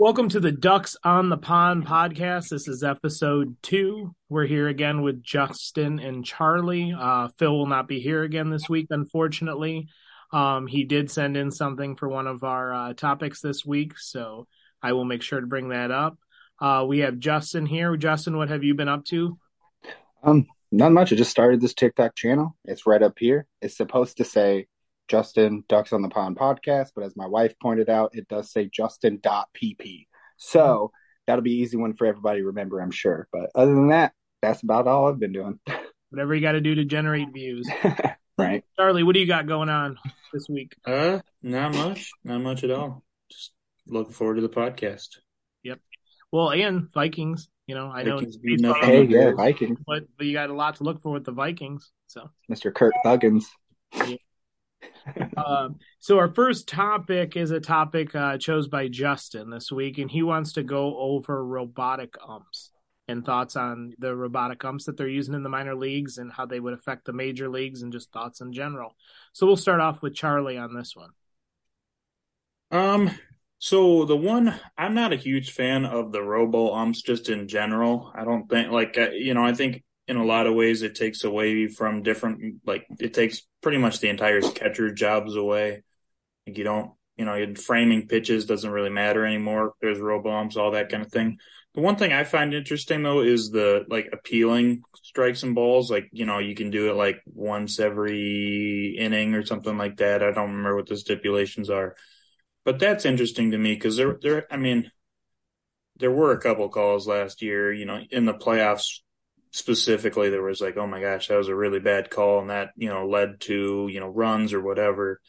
Welcome to the Ducks on the Pond podcast. This is episode two. We're here again with Justin and Charlie. Uh, Phil will not be here again this week, unfortunately. Um, he did send in something for one of our uh, topics this week, so I will make sure to bring that up. Uh, we have Justin here. Justin, what have you been up to? Um, not much. I just started this TikTok channel. It's right up here. It's supposed to say Justin Ducks on the Pond podcast, but as my wife pointed out, it does say Justin.pp. So that'll be easy one for everybody to remember, I'm sure. But other than that, that's about all I've been doing. Whatever you got to do to generate views. right. Charlie, what do you got going on this week? Uh, not much. Not much at all. Just looking forward to the podcast. Yep. Well, and Vikings. You know, I know. Hey, yeah, Vikings. But, but you got a lot to look for with the Vikings. So, Mr. Kirk Thuggins. Yeah. Uh, so our first topic is a topic uh, chose by Justin this week, and he wants to go over robotic umps and thoughts on the robotic umps that they're using in the minor leagues and how they would affect the major leagues and just thoughts in general. So we'll start off with Charlie on this one. Um, so the one I'm not a huge fan of the robo umps just in general. I don't think like uh, you know I think in a lot of ways it takes away from different like it takes pretty much the entire catcher jobs away. Like you don't you know framing pitches doesn't really matter anymore. There's robo umps, all that kind of thing. The one thing I find interesting though is the like appealing strikes and balls. Like you know you can do it like once every inning or something like that. I don't remember what the stipulations are, but that's interesting to me because there there I mean there were a couple calls last year. You know in the playoffs specifically there was like, oh my gosh, that was a really bad call, and that you know led to you know runs or whatever.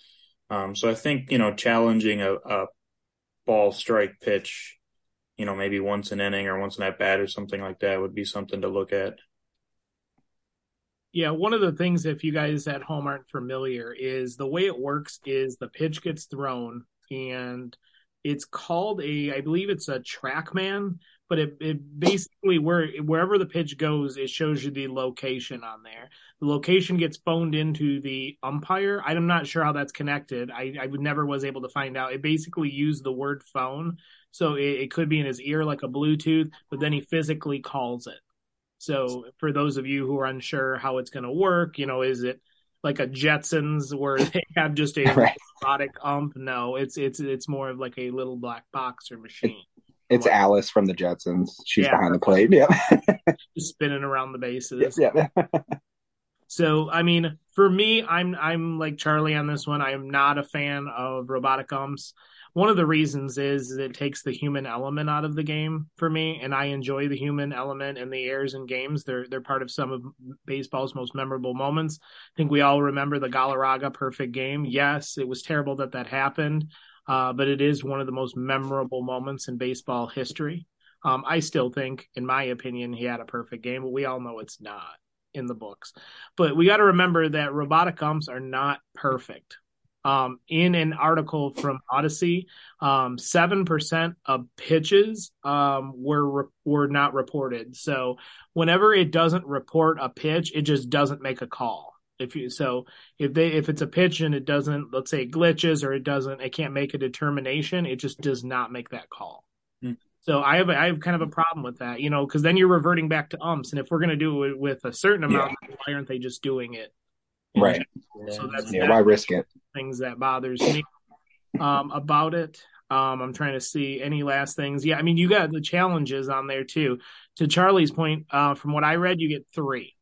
Um, so I think you know challenging a, a ball strike pitch, you know maybe once an inning or once an at bat or something like that would be something to look at. Yeah, one of the things, if you guys at home aren't familiar, is the way it works is the pitch gets thrown and it's called a, I believe it's a TrackMan, but it, it basically where wherever the pitch goes, it shows you the location on there. The location gets phoned into the umpire. I'm not sure how that's connected. I, I never was able to find out. It basically used the word phone, so it, it could be in his ear like a Bluetooth, but then he physically calls it. So for those of you who are unsure how it's going to work, you know, is it like a Jetsons where they have just a right. robotic ump? No, it's it's it's more of like a little black box or machine. It's? Alice from the Jetsons. She's yeah. behind the plate. Yeah. Just spinning around the bases. Yeah. so I mean, for me, I'm I'm like Charlie on this one. I am not a fan of robotic umps. One of the reasons is it takes the human element out of the game for me, and I enjoy the human element and the errors in games. They're they're part of some of baseball's most memorable moments. I think we all remember the Galarraga perfect game. Yes, it was terrible that that happened, uh, but it is one of the most memorable moments in baseball history. Um, I still think, in my opinion, he had a perfect game, but we all know it's not in the books. But we got to remember that robotic umps are not perfect. Um, in an article from Odyssey, um, seven percent of pitches um, were were not reported. So whenever it doesn't report a pitch, it just doesn't make a call. If you so if they if it's a pitch and it doesn't let's say it glitches or it doesn't it can't make a determination, it just does not make that call. Mm. So I have I have kind of a problem with that, you know, because then you're reverting back to umps, and if we're going to do it with a certain amount, yeah. why aren't they just doing it? Right. So that's yeah. Why risk it? Things that bothers me um, about it. Um, I'm trying to see any last things. Yeah, I mean, you got the challenges on there too. To Charlie's point, uh, from what I read, you get three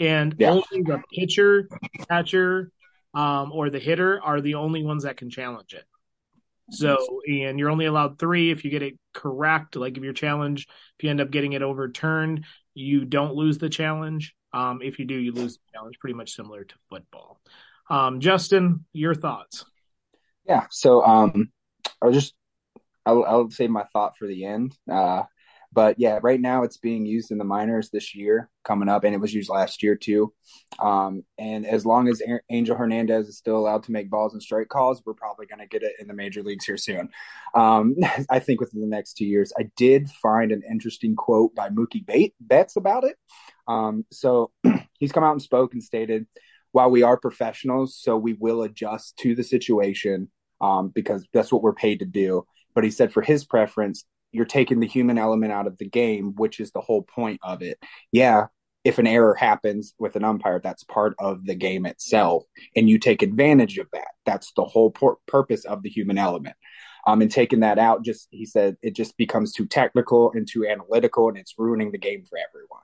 and yeah. only the pitcher, catcher, um, or the hitter are the only ones that can challenge it. So, and you're only allowed three if you get it correct. Like if your challenge, if you end up getting it overturned, you don't lose the challenge. Um, if you do, you lose the challenge. Pretty much similar to football. Um, Justin, your thoughts? Yeah. So, um, I'll just I'll, I'll say my thought for the end. Uh, but yeah, right now it's being used in the minors this year coming up, and it was used last year too. Um, and as long as Angel Hernandez is still allowed to make balls and strike calls, we're probably going to get it in the major leagues here soon. Um, I think within the next two years. I did find an interesting quote by Mookie Bate, Betts about it. Um, so he's come out and spoke and stated, while we are professionals, so we will adjust to the situation um, because that's what we're paid to do But he said for his preference, you're taking the human element out of the game, which is the whole point of it. Yeah, if an error happens with an umpire, that's part of the game itself, and you take advantage of that. That's the whole por- purpose of the human element. Um, and taking that out, just he said, it just becomes too technical and too analytical, and it's ruining the game for everyone.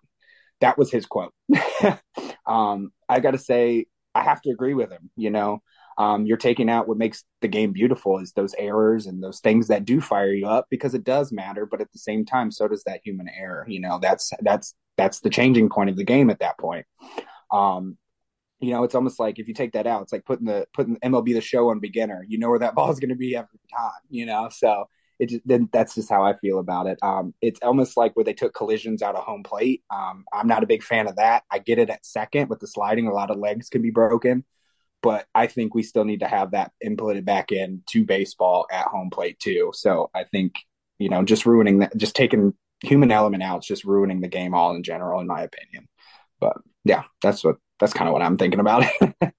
That was his quote. um, I got to say, I have to agree with him. You know, um, you're taking out what makes the game beautiful is those errors and those things that do fire you up because it does matter. But at the same time, so does that human error. You know, that's that's that's the changing point of the game at that point. Um, you know, it's almost like if you take that out, it's like putting the putting MLB the show on beginner. You know where that ball is going to be every time. You know, so it just, then that's just how I feel about it. Um, it's almost like where they took collisions out of home plate. Um, I'm not a big fan of that. I get it at second with the sliding, a lot of legs can be broken but I think we still need to have that inputted back in to baseball at home plate too. So I think you know just ruining that, just taking human element out, is just ruining the game all in general, in my opinion. But yeah, that's what that's kind of what I'm thinking about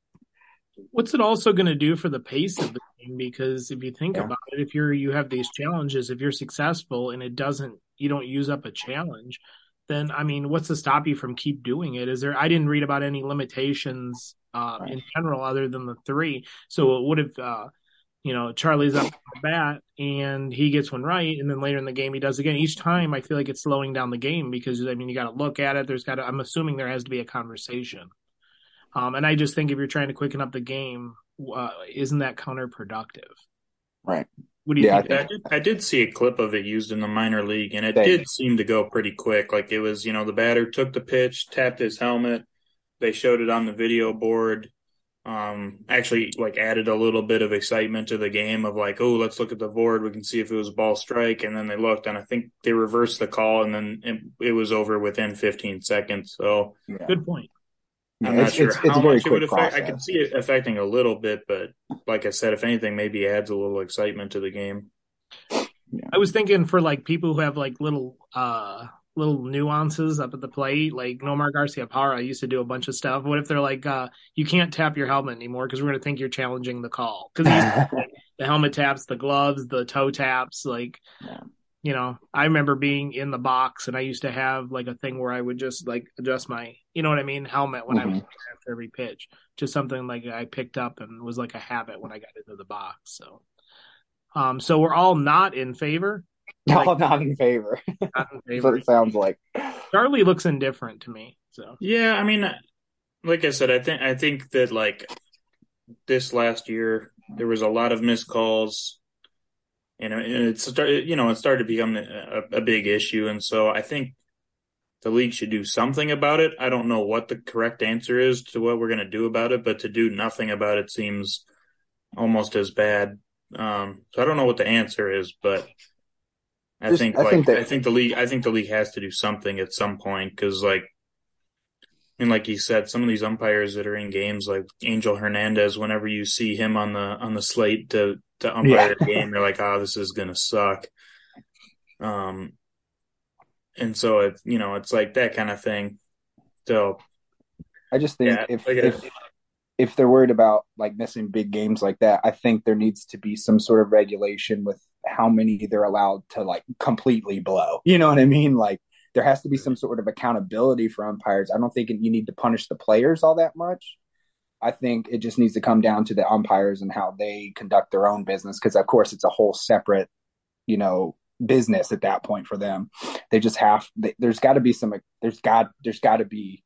What's it also going to do for the pace of the game? Because if you think yeah. about it, if you're you have these challenges, if you're successful and it doesn't, you don't use up a challenge, then I mean, what's to stop you from keep doing it? Is there? I didn't read about any limitations uh, right. in general other than the three. So what if uh, you know Charlie's up the bat and he gets one right, and then later in the game he does again. Each time I feel like it's slowing down the game because I mean you got to look at it. There's got to. I'm assuming there has to be a conversation. Um, and I just think if you're trying to quicken up the game, uh, isn't that counterproductive? Right. What do you yeah, think? I did, I did, see a clip of it used in the minor league, and it Thanks. did seem to go pretty quick. Like it was, you know, the batter took the pitch, tapped his helmet. They showed it on the video board. Um, actually, like added a little bit of excitement to the game of like, oh, let's look at the board. We can see if it was ball strike, and then they looked, and I think they reversed the call, and then it, it was over within 15 seconds. So, yeah. good point. I'm not sure it's, how much it would affect. Process. I could see it affecting a little bit, but like I said, if anything, maybe adds a little excitement to the game. Yeah. I was thinking for like people who have like little uh little nuances up at the plate, like Nomar Garciaparra used to do a bunch of stuff. What if they're like, uh, you can't tap your helmet anymore because we're going to think you're challenging the call? Because the helmet taps, the gloves, the toe taps, like yeah you know, I remember being in the box and I used to have like a thing where I would just like adjust my, you know what I mean, helmet when mm-hmm. I was after every pitch. Just something like I picked up and was like a habit when I got into the box. So, um, so we're all not in favor. All like, not in favor. Not in favor. it sounds like. Charlie looks indifferent to me. So yeah, I mean, like I said, I think I think that like this last year there was a lot of missed calls and it started, you know, it started to become a, a, big issue. And so I think the league should do something about it. I don't know what the correct answer is to what we're going to do about it, but to do nothing about it seems almost as bad. Um, so I don't know what the answer is, but I Just, think, I like, think that... I think the league, I think the league has to do something at some point because, like, and like you said, some of these umpires that are in games, like Angel Hernandez, whenever you see him on the on the slate to to umpire yeah. a game, you're like, oh, this is gonna suck. Um, and so it, you know, it's like that kind of thing. So, I just think yeah, if, if if they're worried about like missing big games like that, I think there needs to be some sort of regulation with how many they're allowed to like completely blow. You know what I mean? Like there has to be some sort of accountability for umpires. I don't think you need to punish the players all that much. I think it just needs to come down to the umpires and how they conduct their own business because, of course, it's a whole separate, you know, business at that point for them. They just have. They, there's got to be some. There's got. There's got to be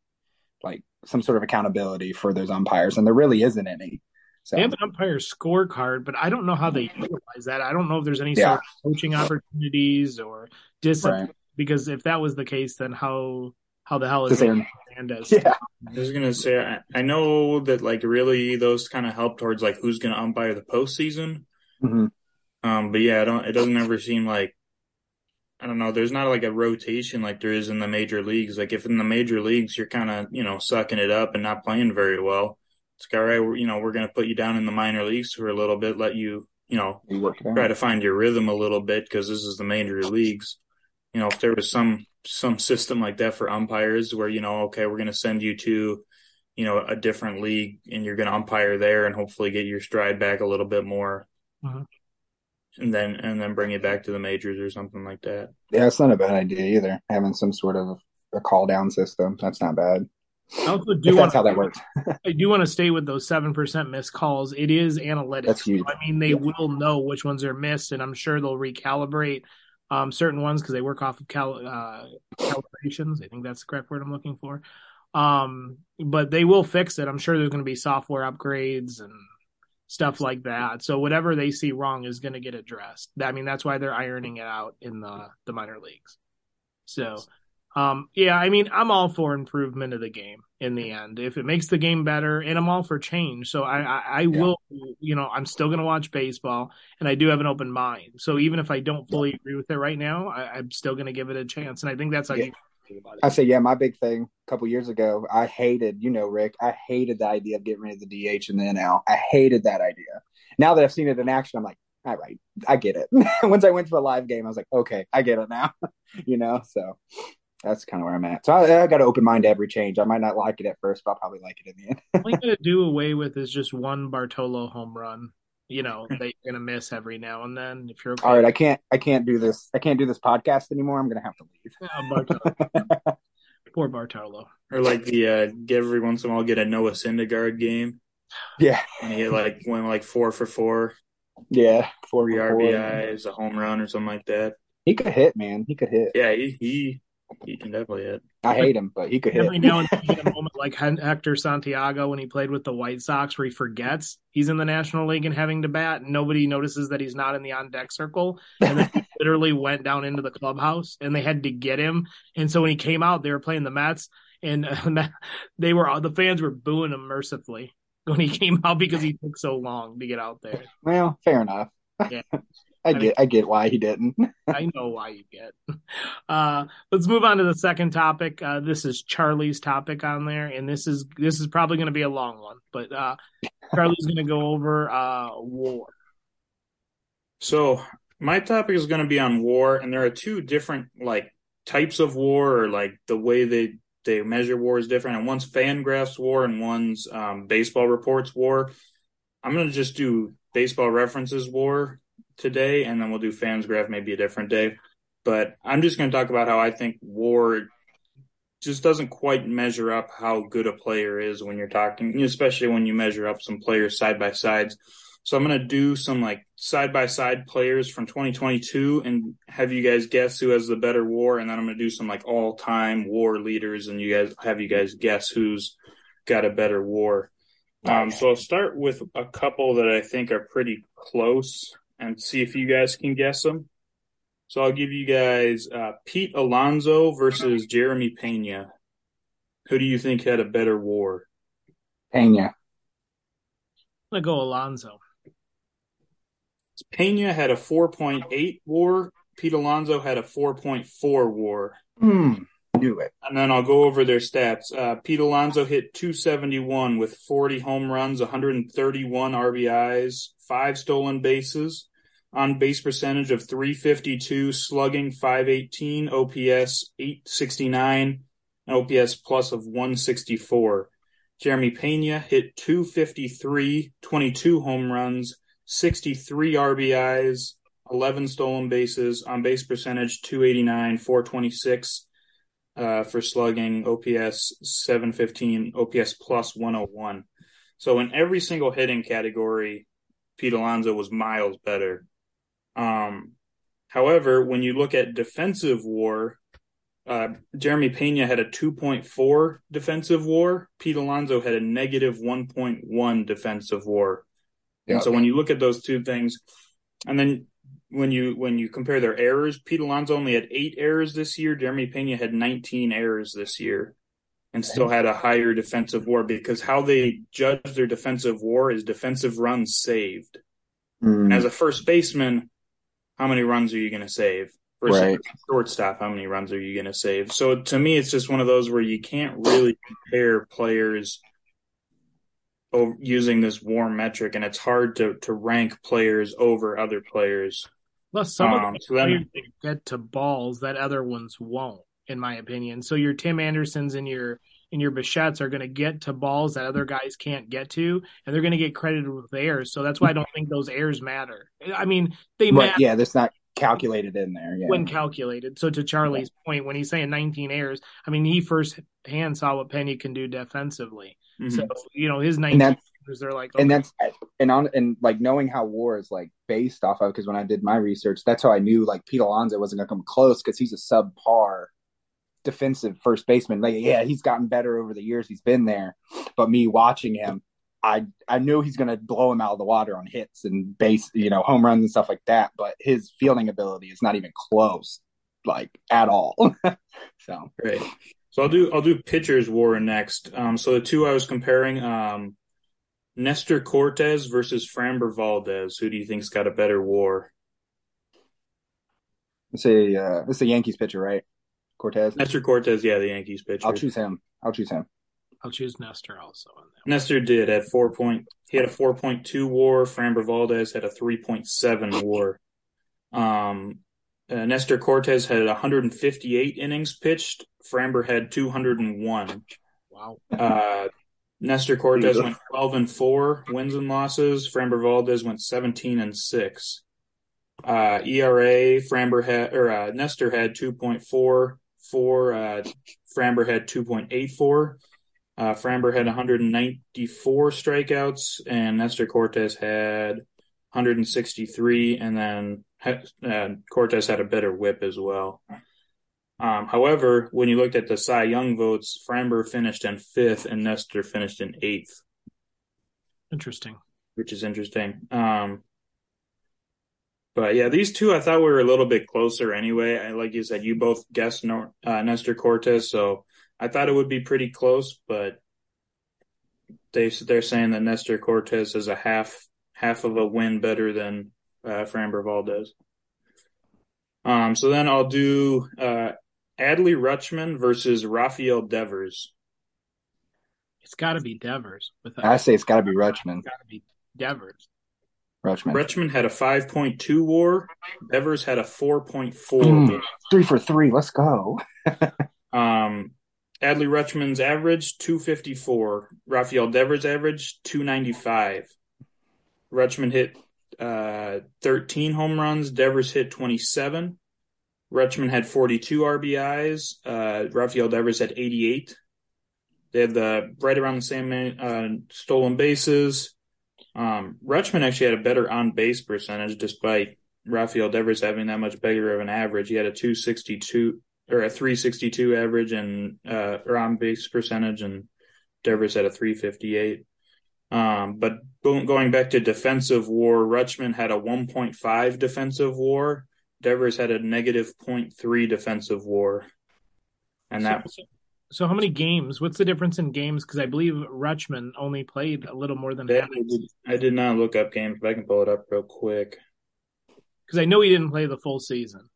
like some sort of accountability for those umpires, and there really isn't any. So. They have an umpire scorecard, but I don't know how they utilize that. I don't know if there's any yeah. sort of coaching opportunities or discipline. Right because if that was the case, then how how the hell is Hernandez? Yeah, I was gonna say I, I, know that like really those kind of help towards like who's gonna umpire the postseason. Mm-hmm. Um, but yeah, I don't. It doesn't ever seem like I don't know. There's not like a rotation like there is in the major leagues. Like if in the major leagues you're kind of you know sucking it up and not playing very well, it's like all right. you know we're gonna put you down in the minor leagues for a little bit, let you you know try to find your rhythm a little bit because this is the major leagues you know, if there was some some system like that for umpires where, you know, okay, we're going to send you to, you know, a different league and you're going to umpire there and hopefully get your stride back a little bit more. Mm-hmm. and then and then bring it back to the majors or something like that. Yeah, it's not a bad idea either. Having some sort of a call down system. That's not bad. I also do If want that's how that works. I do want to stay with those seven percent missed calls. It is analytics. That's huge. I mean, they Yeah. will know which ones are missed, and I'm sure they'll recalibrate um, certain ones because they work off of cal- uh, calibrations. I think that's the correct word I'm looking for. Um, but they will fix it. I'm sure there's going to be software upgrades and stuff like that. So whatever they see wrong is going to get addressed. I mean, that's why they're ironing it out in the the minor leagues. So, um, yeah, I mean, I'm all for improvement of the game in the end. If it makes the game better, and I'm all for change. So I, I, I Yeah. will, you know, I'm still going to watch baseball, and I do have an open mind. So even if I don't fully agree with it right now, I, I'm still going to give it a chance. And I think that's how Yeah. you I say, yeah, my big thing a couple years ago, I hated, you know, Rick, I hated the idea of getting rid of the DH and the NL. I hated that idea. Now that I've seen it in action, I'm like, all right, I get it. Once I went to a live game, I was like, okay, I get it now, you know, so that's kind of where I'm at. So I, I got an open mind to every change. I might not like it at first, but I'll probably like it in the end. All you got to do away with is just one Bartolo home run. You know, that you're going to miss every now and then. If you're okay. All right, I can't, I can't do this. I can't do this podcast anymore. I'm gonna have to leave. Yeah, Bartolo. Poor Bartolo. Or like the uh, every once in a while get a Noah Syndergaard game Yeah, and he like went like four for four, yeah. Four three for four. RBIs, a home run or something like that. He could hit, man. He could hit. Yeah, he he, he can definitely hit. I hate him, but he could hit. Every now and then you get a moment like Hector Santiago when he played with the White Sox where he forgets he's in the National League and having to bat and nobody notices that he's not in the on deck circle. And then he literally went down into the clubhouse and they had to get him. And so when he came out, they were playing the Mets and uh, they were the fans were booing him mercifully when he came out because he took so long to get out there. Well, fair enough. Yeah. I I mean- get, I get why he didn't. I know why you get. Uh, let's move on to the second topic. Uh, this is Charlie's topic on there, and this is this is probably going to be a long one, but uh, Charlie's going to go over uh, war. So my topic is going to be on war, and there are two different like types of war, or like the way they they measure war is different. And one's Fangraphs war, and one's um, Baseball Reports war. I'm going to just do Baseball References war today, and then we'll do fans graph maybe a different day. But I'm just going to talk about how I think war just doesn't quite measure up how good a player is when you're talking, especially when you measure up some players side by sides. So I'm going to do some like side by side players from 2022 and have you guys guess who has the better war. And then I'm going to do some like all time war leaders and you guys have you guys guess who's got a better war. Um, so I'll start with a couple that I think are pretty close and see if you guys can guess them. So I'll give you guys uh, Pete Alonso versus Jeremy Pena. Who do you think had a better war? Pena. I'm going to go Alonso. Pena had a 4.8 war. Pete Alonso had a 4.4 war. Hmm. Knew it. And then I'll go over their stats. Uh, Pete Alonso hit 271 with 40 home runs, 131 RBIs, five stolen bases, on base percentage of 352, slugging 518, OPS 869, and OPS plus of 164. Jeremy Pena hit 253, 22 home runs, 63 RBIs, 11 stolen bases, on base percentage 289, 426 uh, for slugging, OPS 715, OPS plus 101. So in every single hitting category, Pete Alonso was miles better. Um, however, when you look at defensive war, uh, Jeremy Pena had a 2.4 defensive war. Pete Alonso had a negative 1.1 defensive war. And so when you look at those two things, and then when you when you compare their errors, Pete Alonso only had eight errors this year. Jeremy Pena had 19 errors this year, and still had a higher defensive WAR because how they judge their defensive WAR is defensive runs saved. And as a first baseman, how many runs are you going to save? Versus Right. shortstop, how many runs are you going to save? So to me, it's just one of those where you can't really compare players o- using this WAR metric, and it's hard to to rank players over other players. Plus, some Um, of so then- get to balls that other ones won't, in my opinion. So your Tim Andersons and your and your Bichette's are going to get to balls that other guys can't get to, and they're going to get credited with errors. So that's why I don't think those errors matter. I mean, they Right, matter yeah, that's not calculated in there. Yeah. when calculated. So to Charlie's point, when he's saying 19 errors, I mean, he firsthand saw what Pena can do defensively. Mhm. So, you know, his 19 that's- errors, they're like, and that's and on and like knowing how war is like based off of because when I did my research, that's how I knew like Pete Alonso wasn't gonna come close because he's a subpar defensive first baseman. Like, yeah, he's gotten better over the years he's been there, but me watching him, I I knew he's gonna blow him out of the water on hits and base, you know, home runs and stuff like that. But his fielding ability is not even close, like at all. so Great. So I'll do I'll do pitchers war next. Um, so the two I was comparing, um, Nestor Cortes versus Framber Valdez. Who do you think's got a better war? it's a uh, it's a Yankees pitcher, right? Cortes. Nestor Cortes, yeah, the Yankees pitcher. I'll choose him. I'll choose him. I'll choose Nestor also on that. Nestor did at four point. He had a four point two WAR. Framber Valdez had a three point seven WAR. Um, uh, Nestor Cortes had 158 innings pitched. Framber had 201. Wow. Uh, Nestor Cortes went 12 and four wins and losses. Framber Valdez went 17 and six. Uh, ERA Framber had or uh, Nestor had 2.44. Uh, Framber had 2.84. Uh, Framber had 194 strikeouts, and Nestor Cortes had 163, and then uh, Cortes had a better whip as well. Um, however, when you looked at the Cy Young votes, Framber finished in fifth, and Nestor finished in eighth, Interesting. which is interesting. Um, but yeah, these two I thought were a little bit closer anyway. I, like you said, you both guessed Nor- uh, Nestor Cortes, so I thought it would be pretty close, but they they're saying that Nestor Cortes is a half half of a win better than uh, Framber Valdez. Um, so then I'll do uh, Adley Rutschman versus Rafael Devers. It's got to be Devers. With I say it's got to be Rutschman. It's got to be Devers. Rutschman. Rutschman had a 5.2 WAR. Devers had a 4.4. Mm, three for three. Let's go. Um, Adley Rutschman's average 254. Rafael Devers' average 295. Rutschman hit uh, 13 home runs. Devers hit 27. Rutschman had 42 RBIs. Uh, Rafael Devers had 88. They had the right around the same uh, stolen bases. Um, Rutschman actually had a better on base percentage despite Rafael Devers having that much bigger of an average. He had a 262 or a 362 average and uh, or on base percentage, and Devers had a 358. Um, but going back to defensive war, Rutschman had a 1.5 defensive war. Devers had a negative 0.3 defensive war. And that So, so how many games? What's the difference in games? Because I believe Rutschman only played a little more than that half. I did, I did not look up games, but I can pull it up real quick. Because I know he didn't play the full season.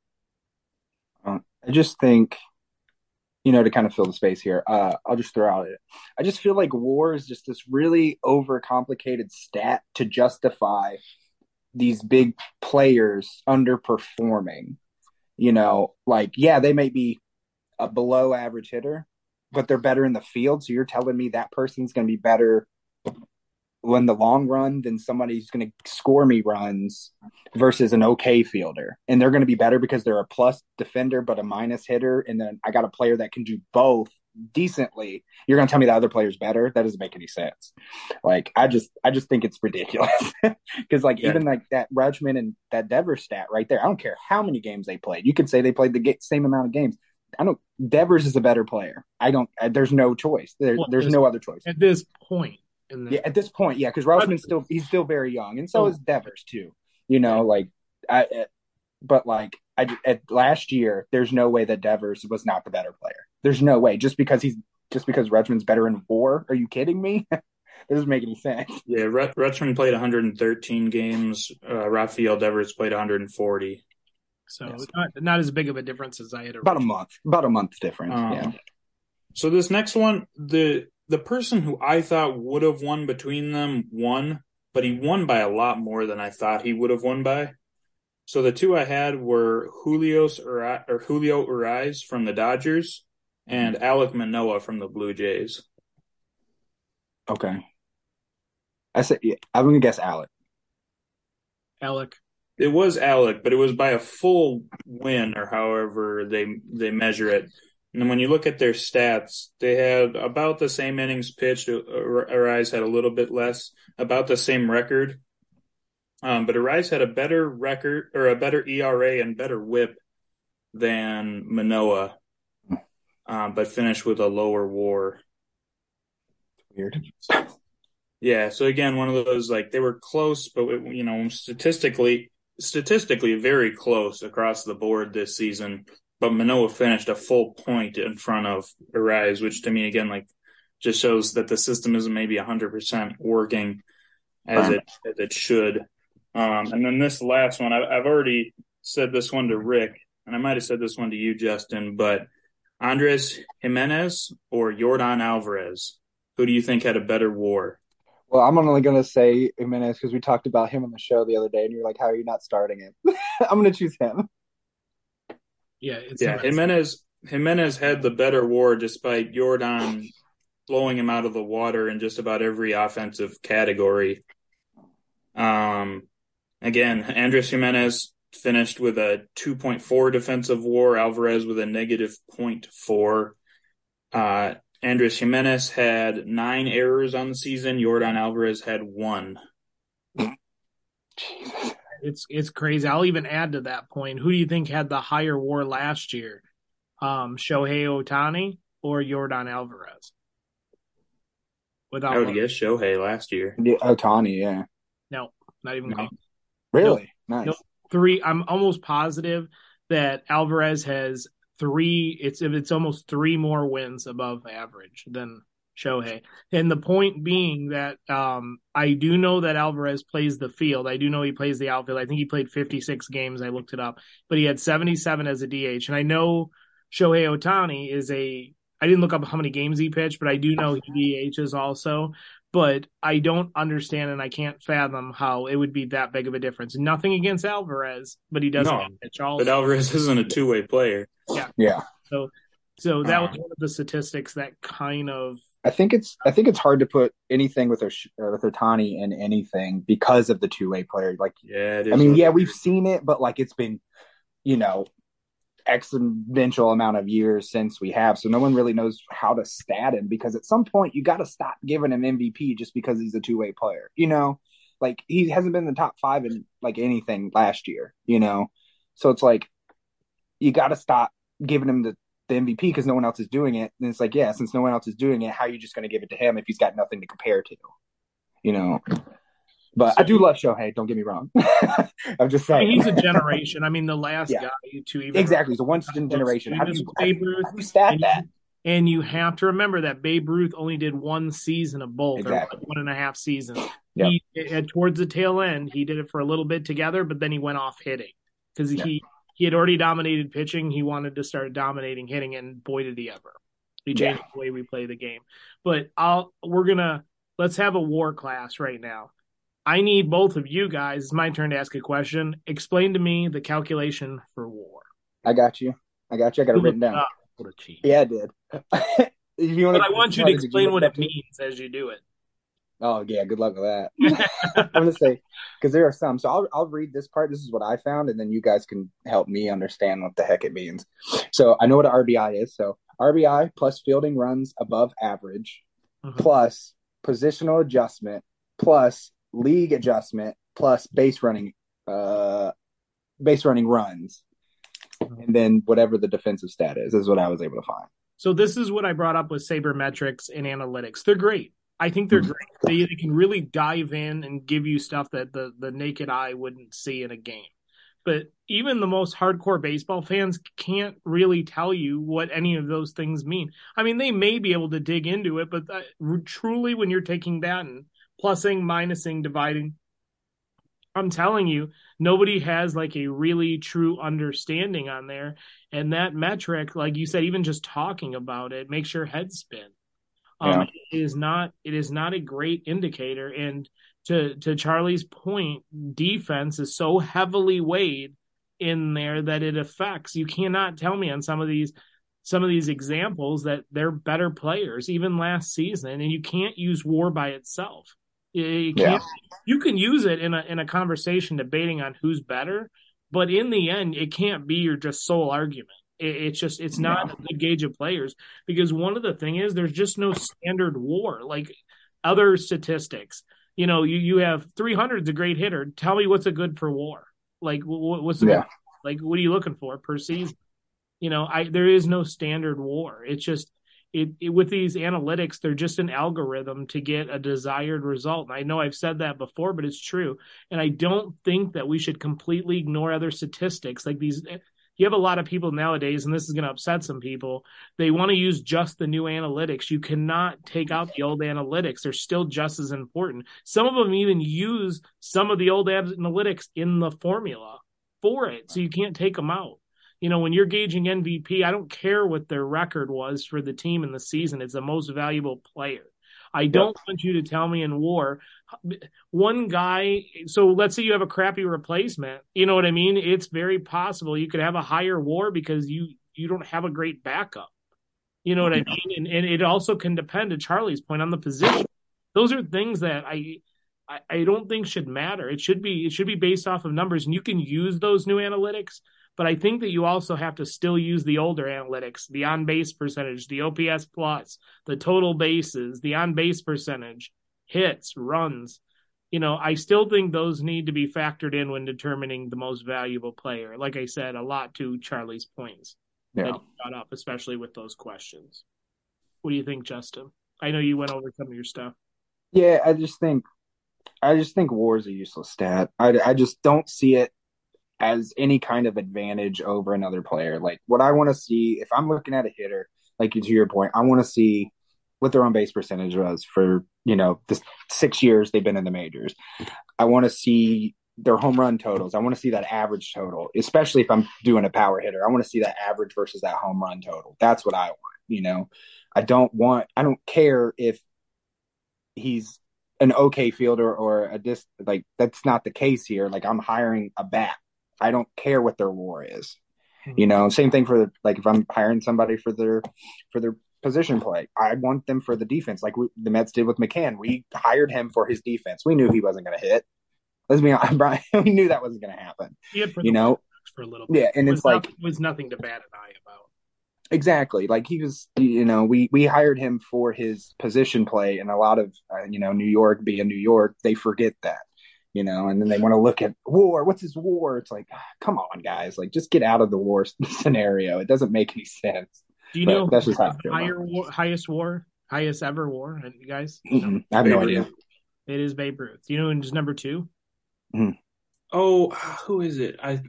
I just think, you know, to kind of fill the space here, uh, I'll just throw out it. I just feel like war is just this really overcomplicated stat to justify these big players underperforming. You know, like, yeah, they may be a below average hitter, but they're better in the field. So you're telling me that person's going to be better in the long run than somebody who's going to score me runs versus an okay fielder. And they're going to be better because they're a plus defender but a minus hitter. And then I got a player that can do both decently. You're going to tell me that other player's better? That doesn't make any sense. Like I just I just think it's ridiculous. Cuz like Yeah. even like that Rutschman and that Devers stat right there. I don't care how many games they played. You could say they played the same amount of games. I don't Devers is a better player. I don't uh, there's no choice. There, Well, there's there's- no other choice. At this point in the Yeah, at this point, yeah, because Rutschman's still he's still very young, and so is Devers too. You know, like I, uh, but like I at last year, there's no way that Devers was not the better player. There's no way just because he's just because Rutschman's better in war. Are you kidding me? that doesn't make any sense. Yeah, Rut- Rutschman played 113 games. Uh, Rafael Devers played 140. So Yes. not, not as big of a difference as I had About a month, about a month difference. Um, yeah, So this next one, the the person who I thought would have won between them won, but he won by a lot more than I thought he would have won by. So the two I had were Julio's Uri- or Julio Urias from the Dodgers and Alek Manoah from the Blue Jays. Okay. I said yeah, I'm gonna guess Alec. Alek. It was Alek, but it was by a full win or however they they measure it. And when you look at their stats, they had about the same innings pitched. Urias had a little bit less, about the same record. Um, but Urias had a better record or a better ERA and better WHIP than Manoah, um, but finished with a lower WAR. Weird. Yeah. So again, one of those like they were close, but you know, statistically, statistically very close across the board this season but Manoah finished a full point in front of Urias, which to me again like just shows that the system isn't maybe hundred percent working as it as it should. Um, and then this last one, I, I've already said this one to Rick, and I might have said this one to you, Justin, but Andres Gimenez or Yordan Alvarez, who do you think had a better WAR? Well, I'm only going to say Gimenez because we talked about him on the show the other day, and you're like, "How are you not starting him?" I'm going to choose him. Yeah, it's yeah. Jimenez Gimenez had the better WAR despite Yordan blowing him out of the water in just about every offensive category. Um, again, Andres Gimenez finished with a 2.4 defensive WAR. Alvarez with a negative 0.4. Uh, Andres Gimenez had nine errors on the season. Yordan Alvarez had one. Jesus it's it's crazy. I'll even add to that point. Who do you think had the higher WAR last year? Um, Shohei Ohtani or Yordan Alvarez? Without I would guess Shohei last year. Yeah, Ohtani, yeah. No, not even no. Really? Nice. No, three. I'm almost positive that Alvarez has three. It's it's almost three more wins above average than Shohei. And the point being that um, I do know that Alvarez plays the field. I do know he plays the outfield. I think he played 56 games. I looked it up, but he had 77 as a DH. And I know Shohei Ohtani is a. I didn't look up how many games he pitched, but I do know he DHs also. But I don't understand and I can't fathom how it would be that big of a difference. Nothing against Alvarez, but he doesn't no, pitch also. But Alvarez isn't a two way player. Yeah. Yeah. So so that was one of the statistics that kind of I think it's I think it's hard to put anything with uh, with Ohtani in anything because of the two way player. Like, yeah, I mean, yeah, we've seen it, but like it's been, you know, exponential amount of years since we have, so no one really knows how to stat him. Because at some point, you got to stop giving him MVP just because he's a two way player. You know, like he hasn't been in the top five in like anything last year. You know, so it's like you got to stop giving him the the MVP because no one else is doing it. And it's like, yeah, since no one else is doing it, how are you just going to give it to him if he's got nothing to compare to? You know. But so, I do love Shohei. Don't get me wrong. I'm just saying he's a generation. I mean, the last yeah. guy to even exactly. He's a once generation. How do you, Babe Ruth, how you stat and, that? And you have to remember that Babe Ruth only did one season of both, exactly. or one and a half seasons. Yep. He, eh, eh, towards the tail end, he did it for a little bit together, but then he went off hitting because yep. he he had already dominated pitching. He wanted to start dominating hitting, and boy did he ever. He changed yeah. the way we play the game. But I'll we're gonna let's have a war class right now. I need both of you guys. It's my turn to ask a question. Explain to me the calculation for war. I got you. I got you. I got it written down. What a cheat. Yeah, I did. you want but I want you to explain what it means as you do it. Oh yeah, good luck with that. I'm gonna say because there are some. So I'll I'll read this part. This is what I found, and then you guys can help me understand what the heck it means. So I know what an RBI is. So RBI plus fielding runs above average, mm-hmm. plus positional adjustment, plus league adjustment, plus base running, uh, base running runs, mm-hmm. and then whatever the defensive stat is. Is what I was able to find. So this is what I brought up with sabermetrics and analytics. They're great I think they're great. They, they, can really dive in and give you stuff that the, the naked eye wouldn't see in a game. But even the most hardcore baseball fans can't really tell you what any of those things mean. I mean, they may be able to dig into it, but that, truly, when you're taking that and plussing, minusing, dividing, I'm telling you, nobody has like a really true understanding on there. And that metric, like you said, even just talking about it makes your head spin. Um, yeah. It is not it is not a great indicator. And to to Charlie's point, defense is so heavily weighed in there that it affects. You cannot tell me on some of these some of these examples that they're better players even last season, and you can't use WAR by itself. Yeah. You can use it in a in a conversation debating on who's better, but in the end, it can't be your just sole argument. It, it's just it's not no. a good gauge of players because one of the thing is there's just no standard WAR like other statistics. You know, you you have 300 is a great hitter. Tell me what's a good for WAR. Like what's the yeah. like what are you looking for per season? You know, I there is no standard WAR. It's just it, it, with these analytics, they're just an algorithm to get a desired result. And I know I've said that before, but it's true. And I don't think that we should completely ignore other statistics like these. Eh, you have a lot of people nowadays, and this is going to upset some people. They want to use just the new analytics. You cannot take out the old analytics. They're still just as important. Some of them even use some of the old analytics in the formula for it. So you can't take them out you know, when you're gauging MVP, I don't care what their record was for the team in the season. It's the most valuable player. I don't yep. want you to tell me in war one guy. So let's say you have a crappy replacement. You know what I mean? It's very possible you could have a higher war because you you don't have a great backup. You know what I mean? And, and it also can depend to Charlie's point on the position. Those are things that I, I I don't think should matter. It should be it should be based off of numbers, and you can use those new analytics but I think that you also have to still use the older analytics, the on base percentage, the OPS plus, the total bases, the on base percentage, hits, runs. You know, I still think those need to be factored in when determining the most valuable player. Like I said, a lot to Charlie's points yeah. that brought up, especially with those questions. What do you think, Justin? I know you went over some of your stuff. Yeah, I just think I just think war is a useless stat. I, I just don't see it as any kind of advantage over another player. Like what I want to see, if I'm looking at a hitter, like to your point, I want to see what their on base percentage was for you know the six years they've been in the majors. I want to see their home run totals. I want to see that average total, especially if I'm doing a power hitter. I want to see that average versus that home run total. That's what I want. You know, I don't want. I don't care if he's an okay fielder or a dis like that's not the case here. Like I'm hiring a bat. I don't care what their war is. Mm-hmm. You know, same thing for like if I'm hiring somebody for their for their position play, I want them for the defense, like we, the Mets did with McCann. We hired him for his defense. We knew he wasn't going to hit. Let's be honest, Brian. We knew that wasn't going to happen. you know, for a little bit. Yeah, and it it's like it was nothing to bat an eye about. Exactly. Like he was, you know, we we hired him for his position play, and a lot of uh, you know New York being New York, they forget that you know, and then they want to look at war. What's this war? It's like, come on, guys, like just get out of the war scenario. It doesn't make any sense. Do you but know that's just higher war, highest war, highest ever war? You guys, mm-hmm. I have Babe no Ruth. idea. It is Babe Ruth. Do you know and who's number 2 mm-hmm. Oh, who is it? I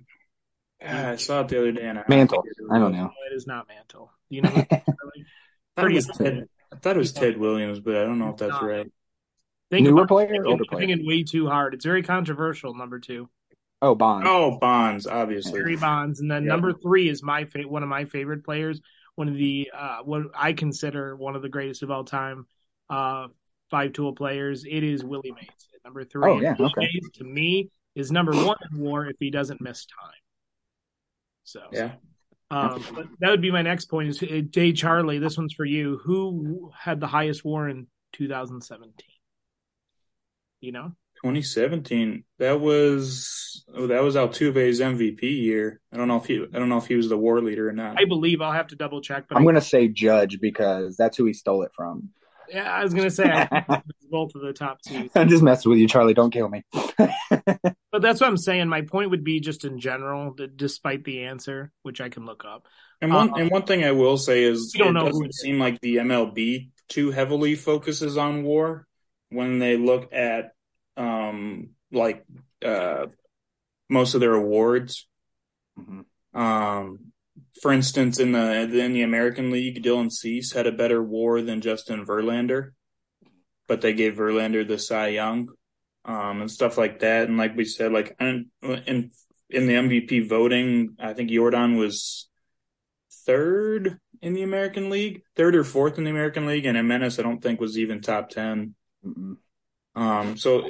I saw it the other day. And I Mantle. I don't know. it is not Mantle. Do you know? Pretty. Ted, I thought it was Ted Williams, but I don't know if that's right. Think Newer player, older player. Thinking way too hard. It's very controversial. Number two. Oh, Bonds. Oh, Bonds, obviously. Barry Bonds, and then number three is my fa- one of my favorite players. One of the uh, what I consider one of the greatest of all time, uh, five tool players. It is Willie Mays at number three. Oh yeah, okay. Mays, to me is number one in WAR if he doesn't miss time. So yeah. Um, that would be my next point. Is uh, Jay Charlie? This one's for you. Who had the highest WAR in 2017? You know 2017 that was oh, that was Altuve's MVP year. I don't know if he I don't know if he was the war leader or not. I believe I'll have to double check. But I'm going to say Judge because that's who he stole it from. Yeah, I was going to say both of the top two. I'm just messing with you, Charlie. Don't kill me. but that's what I'm saying. My point would be just in general, that despite the answer, which I can look up. And one um, and one thing I will say is, it doesn't seem like the MLB too heavily focuses on war when they look at um, like uh, most of their awards. Mm-hmm. Um, for instance, in the in the American League, Dylan Cease had a better WAR than Justin Verlander, but they gave Verlander the Cy Young, um, and stuff like that. And like we said, like in in, in the MVP voting, I think Yordan was third in the American League, third or fourth in the American League, and Gimenez I don't think was even top 10 mm Um, so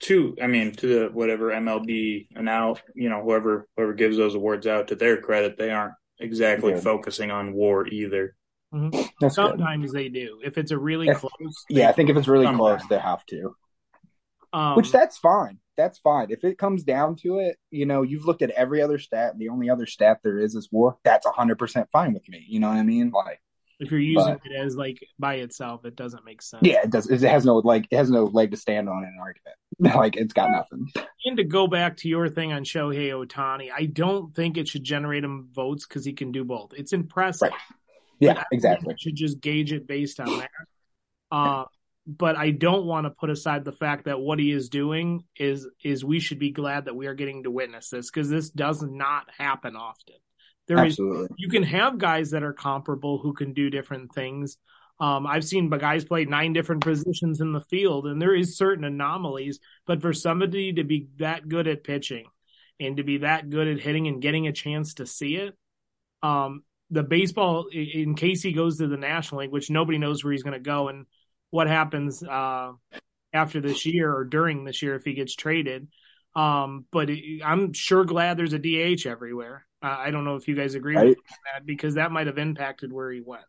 to I mean to the whatever MLB and now you know whoever whoever gives those awards out to their credit they aren't exactly Good. focusing on war either. Mhm. That's good. Sometimes they do. If it's a really If- close, Yeah, I think if it's really Sometimes. close, they have to. um, Which that's fine. That's fine. If it comes down to it, you know, you've looked at every other stat. The only other stat there is is war. That's hundred percent fine with me. You know what I mean? Like, if you're using but- it as like by itself, it doesn't make sense. yeah, it does. It has no like. It has no leg to stand on in an argument. like, it's got nothing. And to go back to your thing on Shohei Ohtani, I don't think it should generate him votes because he can do both. It's impressive. Right. Yeah, But I think exactly. should just gauge it based on that. Uh, but I don't want to put aside the fact that what he is doing is is we should be glad that we are getting to witness this because this does not happen often. There is Absolutely. you can have guys that are comparable who can do different things. Um, I've seen guys play nine different positions in the field, and there is certain anomalies. But for somebody to be that good at pitching and to be that good at hitting and getting a chance to see it, um, the baseball, in case he goes to the National League, which nobody knows where he's going to go and what happens uh, after this year or during this year if he gets traded. Um, but it, I'm sure glad there's a DH everywhere. Uh, I don't know if you guys agree Right. with that because that might have impacted where he went.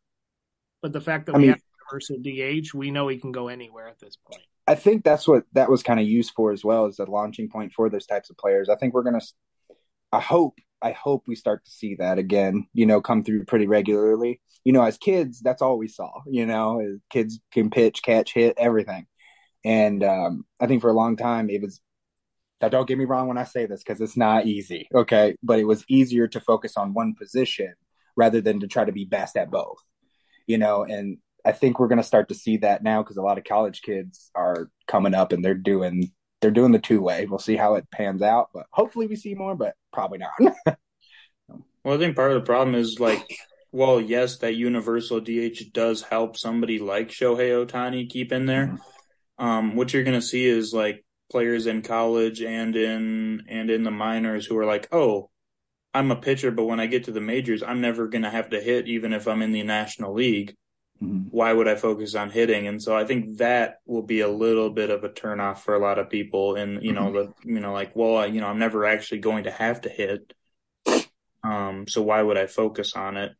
But the fact that I we mean- have universal DH, we know he can go anywhere at this point. I think that's what that was kind of used for as well as a launching point for those types of players. I think we're gonna. I hope. I hope we start to see that again. You know, come through pretty regularly. You know, as kids, that's all we saw. You know, kids can pitch, catch, hit, everything. And um, I think for a long time it was. Now, don't get me wrong when I say this because it's not easy. Okay, but it was easier to focus on one position rather than to try to be best at both. You know, and I think we're going to start to see that now because a lot of college kids are coming up and they're doing they're doing the two way. We'll see how it pans out, but hopefully we see more, but probably not. Well, I think part of the problem is like, well, yes, that universal DH does help somebody like Shohei Ohtani keep in there. Um, what you're gonna see is like players in college and in and in the minors who are like, oh, I'm a pitcher, but when I get to the majors, I'm never gonna have to hit, even if I'm in the National League. Mhm. Why would I focus on hitting? And so I think that will be a little bit of a turnoff for a lot of people. And you know, the you know, like, well, I, you know, I'm never actually going to have to hit. Um, so why would I focus on it?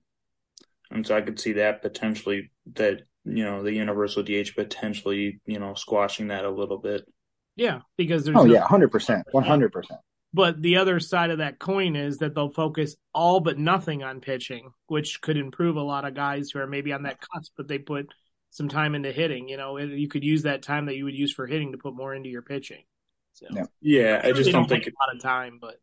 And so I could see that potentially that you know the universal DH potentially you know squashing that a little bit. Yeah, because there's Oh no- yeah, hundred percent, one hundred percent. But the other side of that coin is that they'll focus all but nothing on pitching, which could improve a lot of guys who are maybe on that cusp, but they put some time into hitting. You know, you could use that time that you would use for hitting to put more into your pitching. So Yeah. Yeah, I just don't think a lot of time, but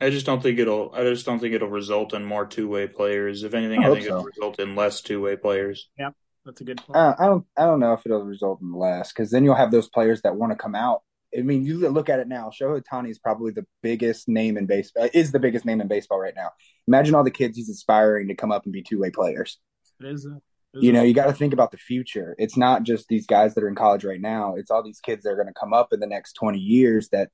I just don't think it'll I just don't think it'll result in more two way players. If anything, I I, think so. it'll result in less two way players. That's a good point. Uh, I don't, I don't know if it'll result in less because then you'll have those players that want to come out. I mean, you look at it now. Shohei Ohtani is probably the biggest name in baseball. Is the biggest name in baseball right now. Imagine all the kids he's inspiring to come up and be two way players. it is. A, it is you know, you got to think about the future. It's not just these guys that are in college right now. It's all these kids that are going to come up in the next 20 years that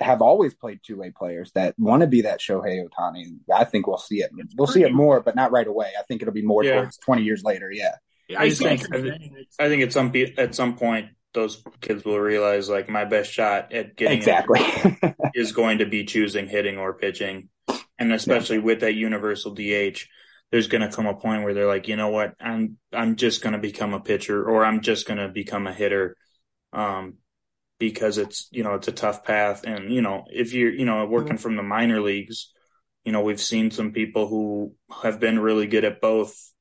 have always played two way players that want to be that Shohei Ohtani. I think we'll see it. We'll see it more, but not right away. I think it'll be more Yeah. towards 20 years later. Yeah. I, I just see think- I saying. It's- I think at some at some point those kids will realize like my best shot at getting Exactly. is going to be choosing hitting or pitching. And especially with that universal DH, there's going to come a point where they're like, you know what, I'm I'm just going to become a pitcher or I'm just going to become a hitter, um, because it's you know it's a tough path. And you know if you're you know working from the minor leagues, you know we've seen some people who have been really good at both,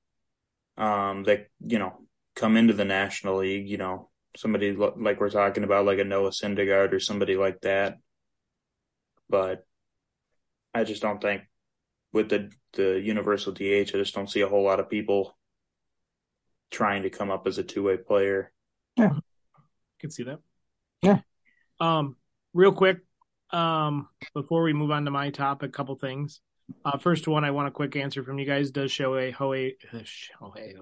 um, that you know come into the National League. You know somebody like we're talking about like a Noah Syndergaard or somebody like that but I just don't think with the the universal DH, I just don't see a whole lot of people trying to come up as a two way player. Yeah, can see that. Yeah. Um, real quick, um, before we move on to my topic, a couple things. Uh, first one, I want a quick answer from you guys. Does Shohei Hoei, Shohei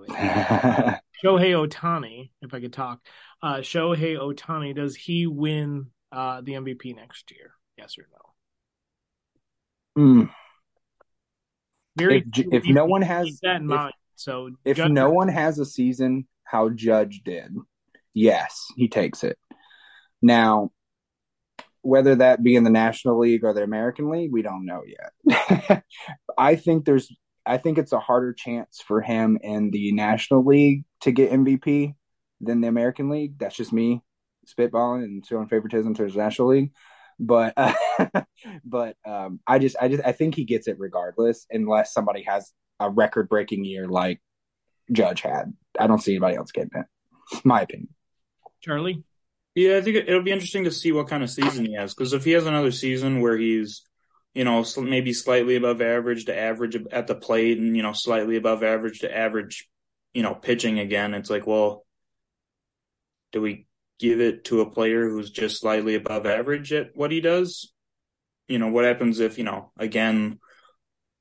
Shohei Ohtani, if I could talk, uh, Shohei Ohtani, does he win uh, the MVP next year? Yes or no? Mm. Very. If if no one has- that in if- mind. So If Judge- no one has a season how Judge did, yes, he takes it. Now, whether that be in the National League or the American League, we don't know yet. I think there's I think it's a harder chance for him in the National League to get MVP than the American League. That's just me spitballing and showing favoritism towards the National League. But uh, but um, I just I just I think he gets it regardless, unless somebody has a record breaking year like Judge had. I don't see anybody else getting it. My opinion. Charlie. Yeah, I think it'll be interesting to see what kind of season he has because if he has another season where he's you know, maybe slightly above average to average at the plate and, you know, slightly above average to average, you know, pitching again. It's like, well, do we give it to a player who's just slightly above average at what he does? You know, what happens if, you know, again,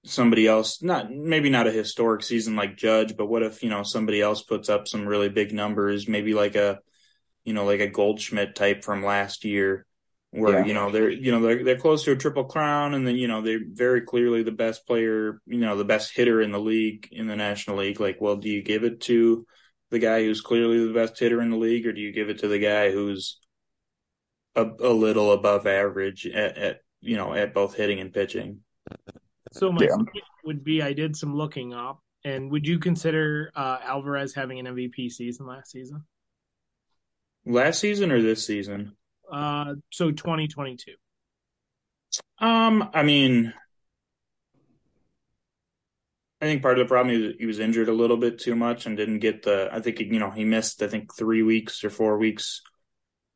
somebody else, not maybe not a historic season like Judge, but what if, you know, somebody else puts up some really big numbers, maybe like a, you know, like a Goldschmidt type from last year where yeah. you know they're you know they're they're close to a triple crown and then you know they're very clearly the best player you know the best hitter in the league in the national league like well do you give it to the guy who's clearly the best hitter in the league or do you give it to the guy who's a, a little above average at, at, you know at both hitting and pitching so my yeah. would be i did some looking up and would you consider uh, alvarez having an mvp season last season last season or this season uh, so 2022. Um, I mean, I think part of the problem is he was injured a little bit too much and didn't get the. I think you know he missed. I think three weeks or four weeks.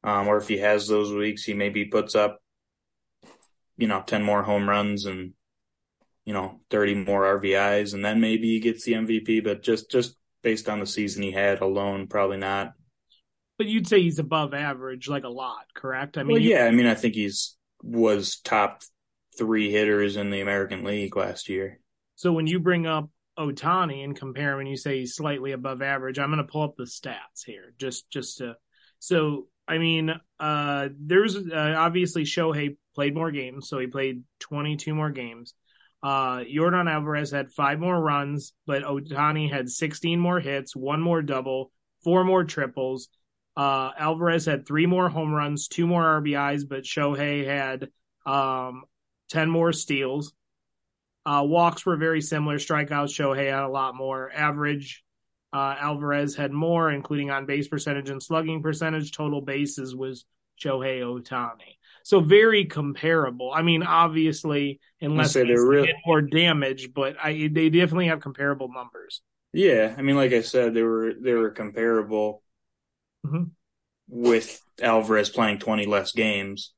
Um, or if he has those weeks, he maybe puts up, you know, ten more home runs and, you know, thirty more RBIs, and then maybe he gets the MVP. But just just based on the season he had alone, probably not. But you'd say he's above average, like a lot, correct? I mean, well, yeah. I mean, I think he's was top three hitters in the American League last year. So when you bring up Ohtani and compare him, and you say he's slightly above average, I'm going to pull up the stats here, just just to. So I mean, uh, there's uh, obviously Shohei played more games, so he played 22 more games. Uh, Yordan Alvarez had five more runs, but Ohtani had 16 more hits, one more double, four more triples, uh, Alvarez had three more home runs, two more RBIs, but Shohei had um, 10 more steals. Uh, walks were very similar. Strikeouts, Shohei had a lot more. Average, uh, Alvarez had more, including on base percentage and slugging percentage. Total bases was Shohei Ohtani. So very comparable. I mean, obviously, unless they real... more damage, but I, they definitely have comparable numbers. Yeah, I mean, like I said, they were they were comparable mm-hmm. with Alvarez playing 20 less games.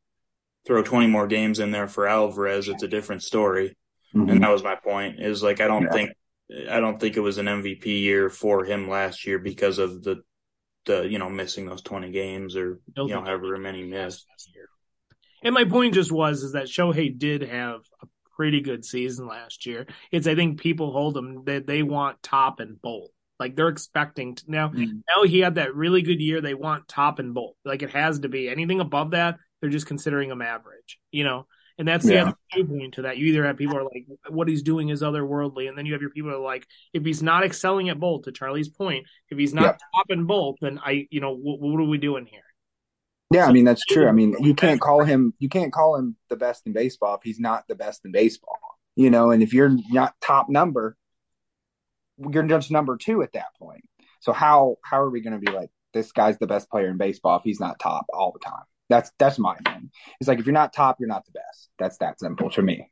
Throw 20 more games in there for Alvarez, it's a different story. Mm-hmm. And that was my point. Is like I don't yeah. think I don't think it was an MVP year for him last year because of the the you know missing those 20 games or you know however many missed. And my point just was is that Shohei did have a pretty good season last year. It's I think people hold him that they want top and both. Like they're expecting to, now. Mm-hmm. Now he had that really good year. They want top and bolt. Like it has to be anything above that. They're just considering him average. You know, and that's the yeah. other point to that. You either have people are like, what he's doing is otherworldly, and then you have your people are like, if he's not excelling at bolt, to Charlie's point, if he's not yeah. top and bolt, then I, you know, what, what are we doing here? Yeah, so, I mean that's true. I mean you can't call him you can't call him the best in baseball if he's not the best in baseball. You know, and if you're not top number, you're just number two at that point. So how how are we going to be like this guy's the best player in baseball if he's not top all the time? That's that's my thing. It's like if you're not top, you're not the best. That's that simple to me.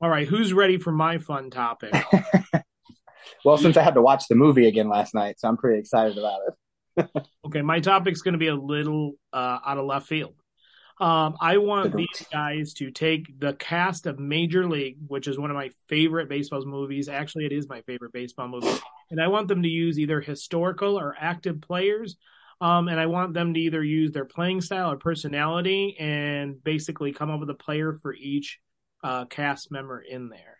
All right, who's ready for my fun topic? well, since I had to watch the movie again last night, so I'm pretty excited about it. okay, my topic's going to be a little uh, out of left field. Um, I want these guys to take the cast of Major League, which is one of my favorite baseball movies. Actually, it is my favorite baseball movie, and I want them to use either historical or active players. Um, and I want them to either use their playing style or personality, and basically come up with a player for each uh, cast member in there,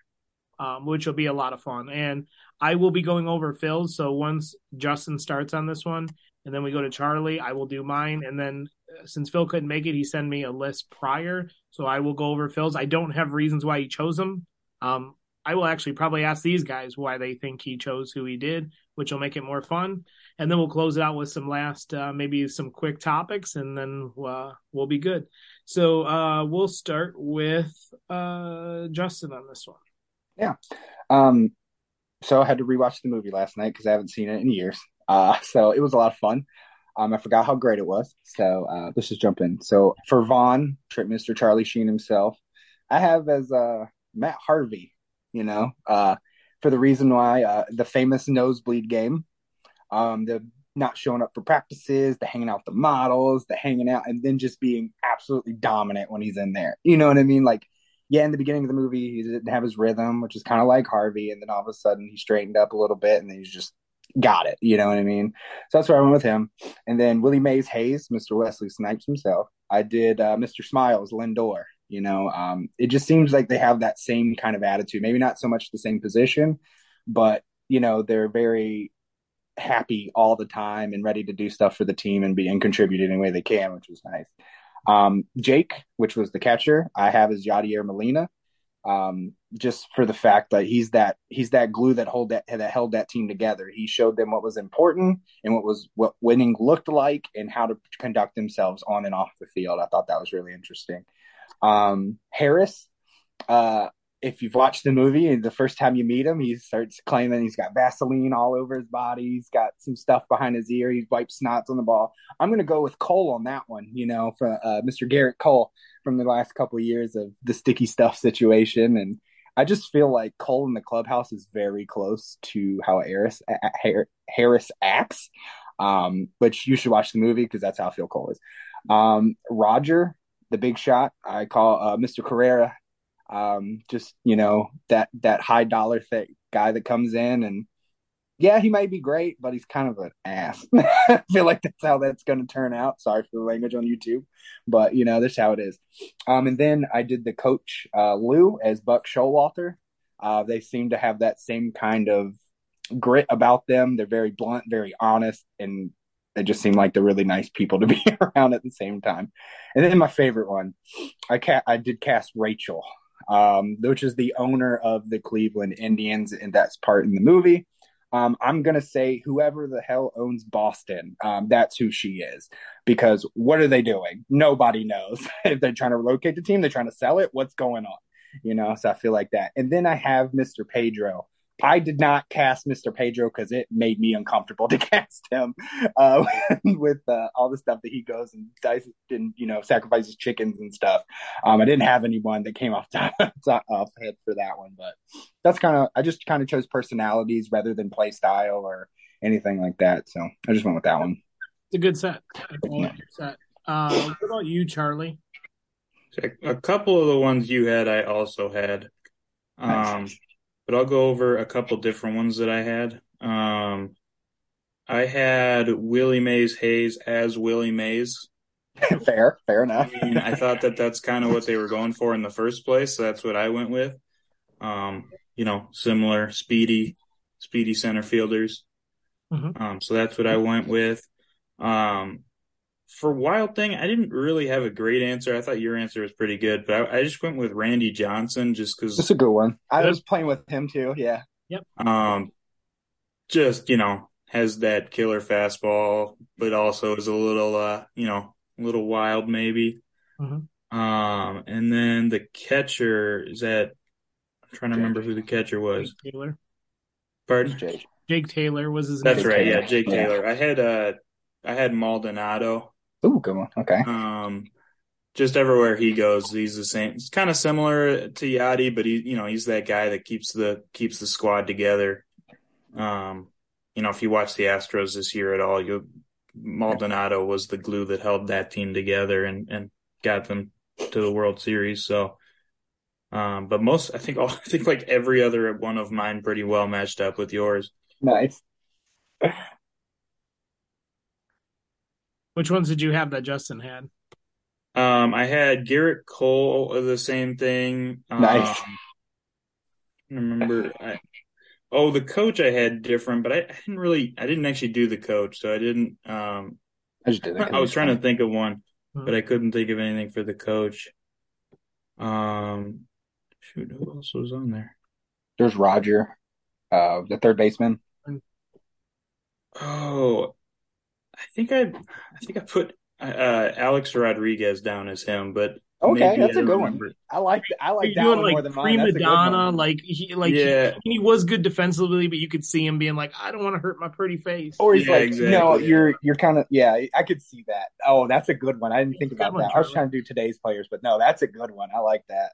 um, which will be a lot of fun. And I will be going over Phil's. So once Justin starts on this one, and then we go to Charlie, I will do mine, and then since Phil couldn't make it, he sent me a list prior, so I will go over Phil's. I don't have reasons why he chose them. Um, I will actually probably ask these guys why they think he chose who he did, which will make it more fun. And then we'll close it out with some last, uh, maybe some quick topics, and then uh, we'll be good. So uh, we'll start with uh, Justin on this one. Yeah. Um, so I had to rewatch the movie last night because I haven't seen it in years. Uh, so it was a lot of fun. Um, I forgot how great it was. So uh, let's just jump in. So for Vaughn, Trip Mr. Charlie Sheen himself, I have as uh, Matt Harvey. You know, uh, for the reason why uh, the famous nosebleed game, um, the not showing up for practices, the hanging out the models, the hanging out, and then just being absolutely dominant when he's in there. You know what I mean? Like, yeah, in the beginning of the movie, he didn't have his rhythm, which is kind of like Harvey, and then all of a sudden he straightened up a little bit, and then he's just got it. You know what I mean? So that's where I went with him. And then Willie Mays Hayes, Mr. Wesley Snipes himself. I did uh, Mr. Smiles, Lindor. You know, um, it just seems like they have that same kind of attitude. Maybe not so much the same position, but you know, they're very happy all the time and ready to do stuff for the team and be and contribute any way they can, which was nice. Um, Jake, which was the catcher, I have is Yadier Molina um, just for the fact that he's that he's that glue that hold that that held that team together. He showed them what was important and what was what winning looked like and how to conduct themselves on and off the field. I thought that was really interesting. Um, Harris, uh, if you've watched the movie and the first time you meet him, he starts claiming he's got Vaseline all over his body. He's got some stuff behind his ear. He wipes snots on the ball. I'm going to go with Cole on that one, you know, for uh, Mr. Gerrit Cole from the last couple of years of the sticky stuff situation. And I just feel like Cole in the clubhouse is very close to how Harris, Harris acts, um, which you should watch the movie because that's how I feel Cole is. Um, Roger, the big shot, I call uh, Mr. Correa um, just you know that that high dollar th- guy that comes in and yeah, he might be great, but he's kind of an ass. I feel like that's how that's going to turn out. Sorry for the language on YouTube, but you know, that's how it is. Um, and then I did the coach uh, Lou as Buck Showalter. Uh, they seem to have that same kind of grit about them. They're very blunt, very honest, and they just seem like they're really nice people to be around at the same time. And then my favorite one, I ca- I did cast Rachel um, which is the owner of the Cleveland Indians, and that's part in the movie. Um, I'm gonna say whoever the hell owns Boston, um, that's who she is. Because what are they doing? Nobody knows. if they're trying to relocate the team, they're trying to sell it. What's going on? You know, so I feel like that. And then I have Mr. Pedro, I did not cast Mr. Pedro because it made me uncomfortable to cast him uh, with uh, all the stuff that he goes and dies and you know sacrifices chickens and stuff. Um, I didn't have anyone that came off top, top off head for that one, but that's kind of I just kind of chose personalities rather than play style or anything like that. So I just went with that one. It's a good set. Yeah. set. Uh, what about you, Charlie? A couple of the ones you had, I also had. Um, nice but I'll go over a couple different ones that I had. Um, I had Willie Mays Hayes as Willie Mays. fair, fair enough. I, mean, I thought that that's kind of what they were going for in the first place. So that's what I went with. Um, you know, similar speedy, speedy center fielders. Mm-hmm. Um, so that's what I went with. Um, for Wild Thing, I didn't really have a great answer. I thought your answer was pretty good, but I, I just went with Randy Johnson just because. That's a good one. I was playing with him too. Yeah. Yep. Um, just you know has that killer fastball, but also is a little uh you know a little wild maybe. Mm-hmm. Um, and then the catcher is that. I'm trying to Jake. remember who the catcher was. Jake Taylor. Pardon? Jake. Jake Taylor was his. Name. That's name. right. Yeah, Jake yeah. Taylor. I had uh I had Maldonado Ooh, good one. Okay. Um, just everywhere he goes, he's the same. It's kind of similar to Yadi, but he, you know, he's that guy that keeps the keeps the squad together. Um, you know, if you watch the Astros this year at all, you Maldonado was the glue that held that team together and and got them to the World Series. So, um, but most, I think, all, I think like every other one of mine pretty well matched up with yours. Nice. Which ones did you have that Justin had? Um, I had Gerrit Cole, the same thing. Nice. Um, I remember. I, oh, the coach I had different, but I, I, didn't really. I didn't actually do the coach, so I didn't. Um, I just did. I was trying to think of one, hmm. but I couldn't think of anything for the coach. Um, shoot, who else was on there? There's Roger, uh, the third baseman. Oh, I think I, I think I put uh, Alex Rodriguez down as him, but Okay, Maybe that's I a good remember. one. I like I like that doing one more like than mine. prima That's donna? Like he, like Yeah. he, he was good defensively, but you could see him being like, I don't want to hurt my pretty face. Or he's Yeah, like, exactly. no, you're you're kind of yeah. I could see that. Oh, that's a good one. I didn't think Good about one, that. I was trying to do today's players, but no, that's a good one. I like that.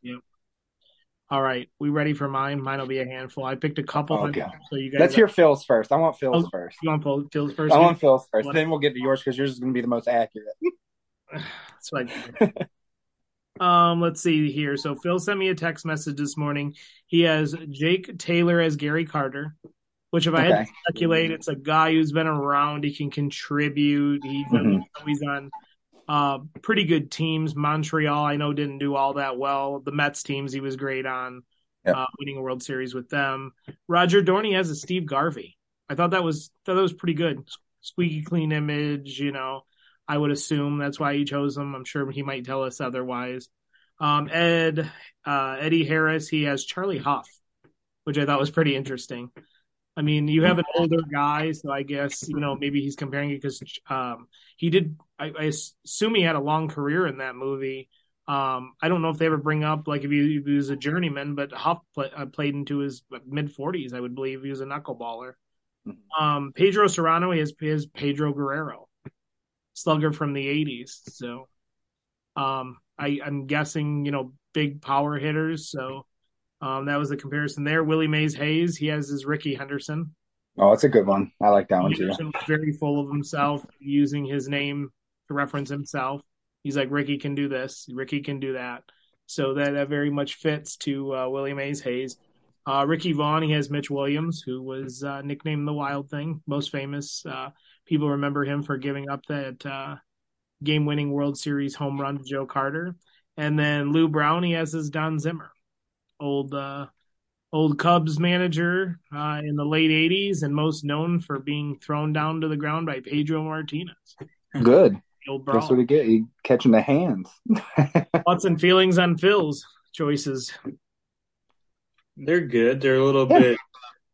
All right, we ready for mine? Mine will be a handful. I picked a couple. Okay. So you guys, Let's hear Phil's first. I want Phil's Oh, first. You want Phil's first? I want Phil's first. What? Then we'll get to yours because yours is going to be the most accurate. That's what um, let's see here. So Phil sent me a text message this morning. He has Jake Taylor as Gary Carter, which if I had to speculate, it's a guy who's been around. He can contribute. He's, Mhm. he's on uh, pretty good teams. Montreal, I know, didn't do all that well. The Mets teams, he was great on, Yep. uh, winning a World Series with them. Roger Dorney has a Steve Garvey. I thought that was thought that was pretty good. Squeaky clean image, you know. I would assume that's why he chose him. I'm sure he might tell us otherwise. Um, Ed uh, Eddie Harris, he has Charlie Hough, which I thought was pretty interesting. I mean, you have an older guy, so I guess you know maybe he's comparing it because um, he did. I, I assume he had a long career in that movie. Um, I don't know if they ever bring up like if he, if he was a journeyman, but Huff play, uh, played into his mid forties, I would believe. He was a knuckleballer. Um, Pedro Serrano he has, Pedro Guerrero, slugger from the '80s. So, um, I, I'm guessing you know big power hitters. So, um, that was the comparison there. Willie Mays Hayes he has his Rickey Henderson. Oh, it's a good one. I like that one too. Was very full of himself, using his name to reference himself. He's like, Ricky can do this, Ricky can do that. So that, that very much fits to uh, Willie Mays Hayes. Uh, Ricky Vaughn, he has Mitch Williams, who was uh, nicknamed the Wild Thing, most famous. Uh, people remember him for giving up that uh, game winning World Series home run to Joe Carter. And then Lou Brown, he has his Don Zimmer, old uh, old Cubs manager uh, in the late 80s and most known for being thrown down to the ground by Pedro Martinez. Good. The old Guess what brawl. he get? He catching the hands. Thoughts and feelings on Phil's choices. They're good. They're a little Yeah. bit,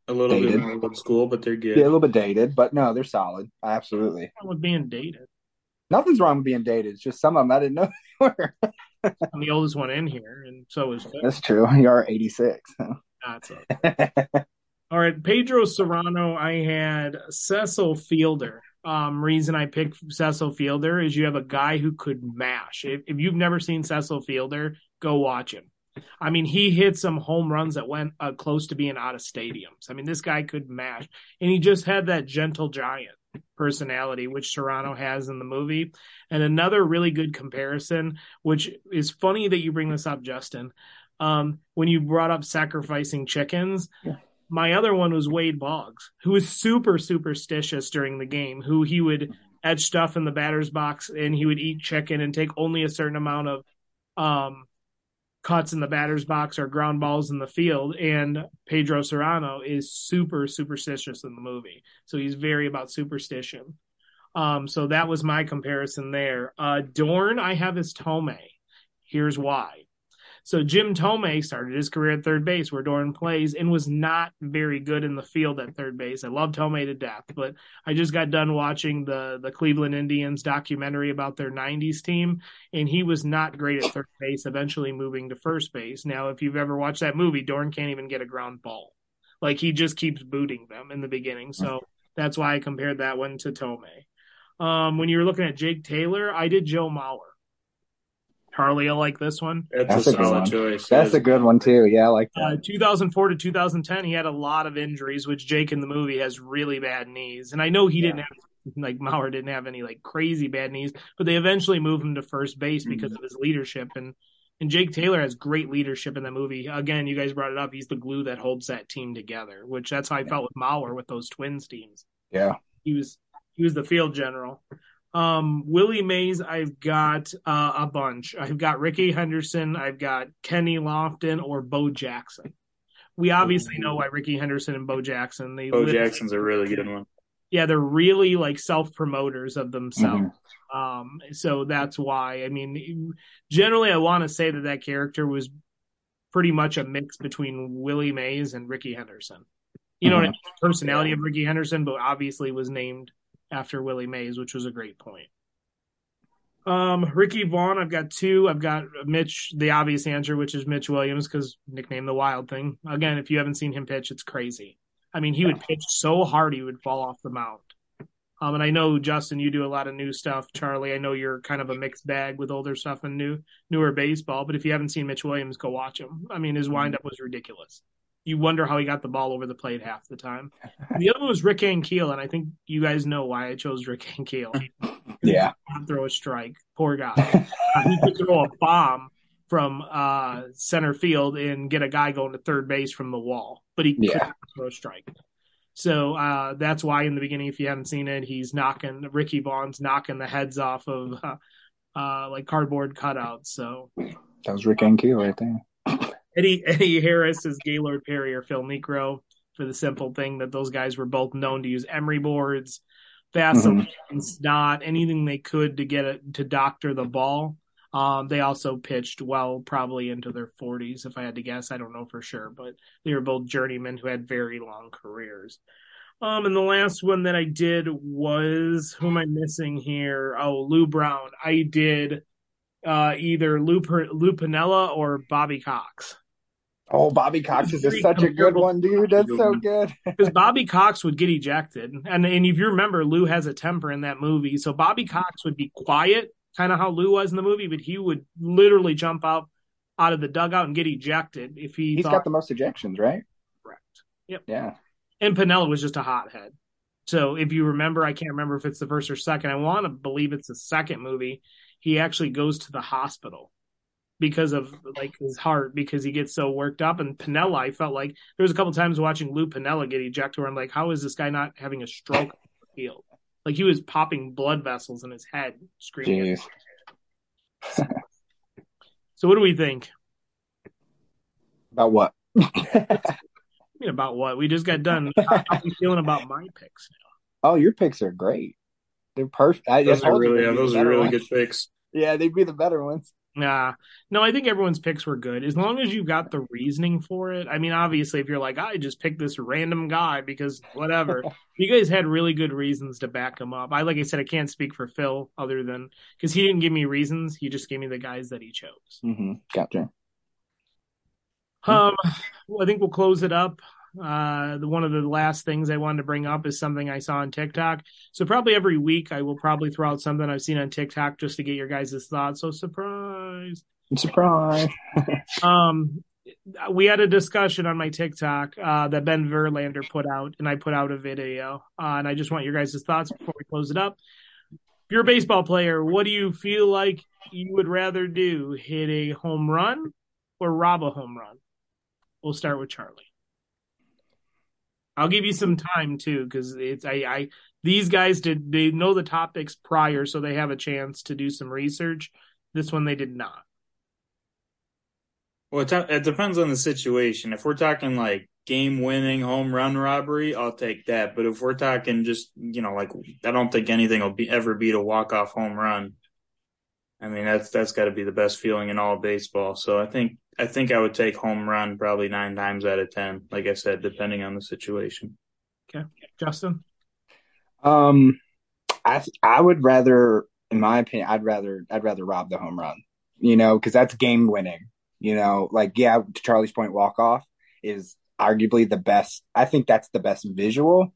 a little Dated. bit old school, but they're good. Yeah, a little bit dated, but no, they're solid. Absolutely. With being dated. Nothing's wrong with being dated. It's just some of them I didn't know they were. I'm the oldest one in here, and so is Phil. That's true. You are 86. That's it. All right, Pedro Serrano. I had Cecil Fielder. Um, reason I picked Cecil Fielder is you have a guy who could mash. If, if you've never seen Cecil Fielder, go watch him. I mean, he hit some home runs that went uh, close to being out of stadiums. I mean, this guy could mash, and he just had that gentle giant personality, which Serrano has in the movie. And another really good comparison, which is funny that you bring this up, Justin. Um, when you brought up sacrificing chickens, Yeah. My other one was Wade Boggs, who was super superstitious during the game, who he would etch stuff in the batter's box and he would eat chicken and take only a certain amount of um, cuts in the batter's box or ground balls in the field. And Pedro Serrano is super superstitious in the movie. So he's very about superstition. Um, so that was my comparison there. Uh, Dorn, I have as Thome. Here's why. So Jim Thome started his career at third base where Dorn plays and was not very good in the field at third base. I love Thome to death, but I just got done watching the the Cleveland Indians documentary about their 90s team and he was not great at third base, eventually moving to first base. Now, if you've ever watched that movie, Dorn can't even get a ground ball. Like he just keeps booting them in the beginning. So that's why I compared that one to Thome. Um, when you were looking at Jake Taylor, I did Joe Mauer. Charlie, I like this one. That's, That's a, a good solid one. choice. That's a good one too. Yeah, I like Uh, that. 2004 to 2010, he had a lot of injuries, which Jake in the movie has really bad knees. And I know he didn't have, like, Mauer didn't have any, like, crazy bad knees, but they eventually moved him to first base because of his leadership. And, and Jake Taylor has great leadership in that movie. Again, you guys brought it up. He's the glue that holds that team together, which that's how I felt with Mauer with those Twins teams. Yeah. He was, he was the field general. Um, Willie Mays, I've got uh, a bunch. I've got Rickey Henderson, I've got Kenny Lofton, or Bo Jackson. We obviously know why Rickey Henderson and Bo Jackson. They Bo Jackson's a really good one. yeah, they're really like self promoters of themselves. Mhm. Um, so that's why. I mean, generally, I want to say that that character was pretty much a mix between Willie Mays and Rickey Henderson. You know, what I mean? The personality of Rickey Henderson, but obviously was named after Willie Mays, which was a great point. Um, Ricky Vaughn, I've got two. I've got Mitch, the obvious answer, which is Mitch Williams, because nickname the Wild Thing. Again, if you haven't seen him pitch, it's crazy. I mean, he would pitch so hard he would fall off the mound. Um, and I know Justin, you do a lot of new stuff. Charlie, I know you're kind of a mixed bag with older stuff and new newer baseball. But if you haven't seen Mitch Williams, go watch him. I mean, his windup was ridiculous. You wonder how he got the ball over the plate half the time. The other one was Rick Ankiel, and I think you guys know why I chose Rick Ankiel. Yeah, throw a strike. Poor guy. uh, he could throw a bomb from uh, center field and get a guy going to third base from the wall, but he Yeah. couldn't throw a strike. So uh, that's why in the beginning, if you haven't seen it, he's knocking Ricky Vaughn's knocking the heads off of uh, uh, like cardboard cutouts. So that was Rick Ankiel right there. Eddie Eddie Harris is Gaylord Perry or Phil Niekro for the simple thing that those guys were both known to use emery boards, Vaseline, not anything they could to get it to doctor the ball. Um, they also pitched well, probably into their 40s, if I had to guess. I don't know for sure, but they were both journeymen who had very long careers. Um, and the last one that I did was who am I missing here? Oh, Lou Brown. I did uh, either Lou, Lou Piniella or Bobby Cox. Oh, Bobby Cox is a, such a good one, dude. That's so good. because Bobby Cox would get ejected, and and if you remember, Lou has a temper in that movie, so Bobby Cox would be quiet, kind of how Lou was in the movie, but he would literally jump out out of the dugout and get ejected if he. He's thought, got the most ejections, right? correct. Yep. Yeah. And Piniella was just a hothead. So if you remember, I can't remember if it's the first or second. I want to believe it's the second movie. He actually goes to the hospital because of like his heart because he gets so worked up. And Piniella, I felt like there was a couple times watching Lou Piniella get ejected where I'm like, how is this guy not having a stroke on the field? Like he was popping blood vessels in his head, screaming. Jeez. So what do we think? About what? I mean, about what? We just got done. How are you feeling about my picks oh, your picks are great. They're perfect. I Those I are really, yeah, those are really ones. good picks. Yeah, they'd be the better ones. Nah, no, I think everyone's picks were good as long as you've got the reasoning for it. I mean, obviously, if you're like, I just picked this random guy because whatever, you guys had really good reasons to back him up. I, like I said, I can't speak for Phil other than because he didn't give me reasons. He just gave me the guys that he chose. Mm-hmm. Gotcha. Um, well, I think we'll close it up. Uh, the one of the last things I wanted to bring up is something I saw on TikTok. So probably every week I will probably throw out something I've seen on TikTok just to get your guys' thoughts. So surprise. Surprise. Um, we had a discussion on my TikTok uh, that Ben Verlander put out, and I put out a video. Uh, and I just want your guys' thoughts before we close it up. If you're a baseball player, what do you feel like you would rather do? Hit a home run or rob a home run? We'll start with Charlie. I'll give you some time too, because it's I, I these guys did they know the topics prior, so they have a chance to do some research. This one they did not. Well, it, it depends on the situation. If we're talking like game winning home run robbery, I'll take that. But if we're talking just, you know, like I don't think anything will be ever beat a walk off home run. I mean, that's that's got to be the best feeling in all of baseball. So I think I think I would take home run probably nine times out of ten. Like I said, depending on the situation. Okay, Justin. Um, I I would rather, in my opinion, I'd rather I'd rather rob the home run. You know, because that's game winning. You know, like yeah, to Charlie's point, walk off is arguably the best. I think that's the best visual.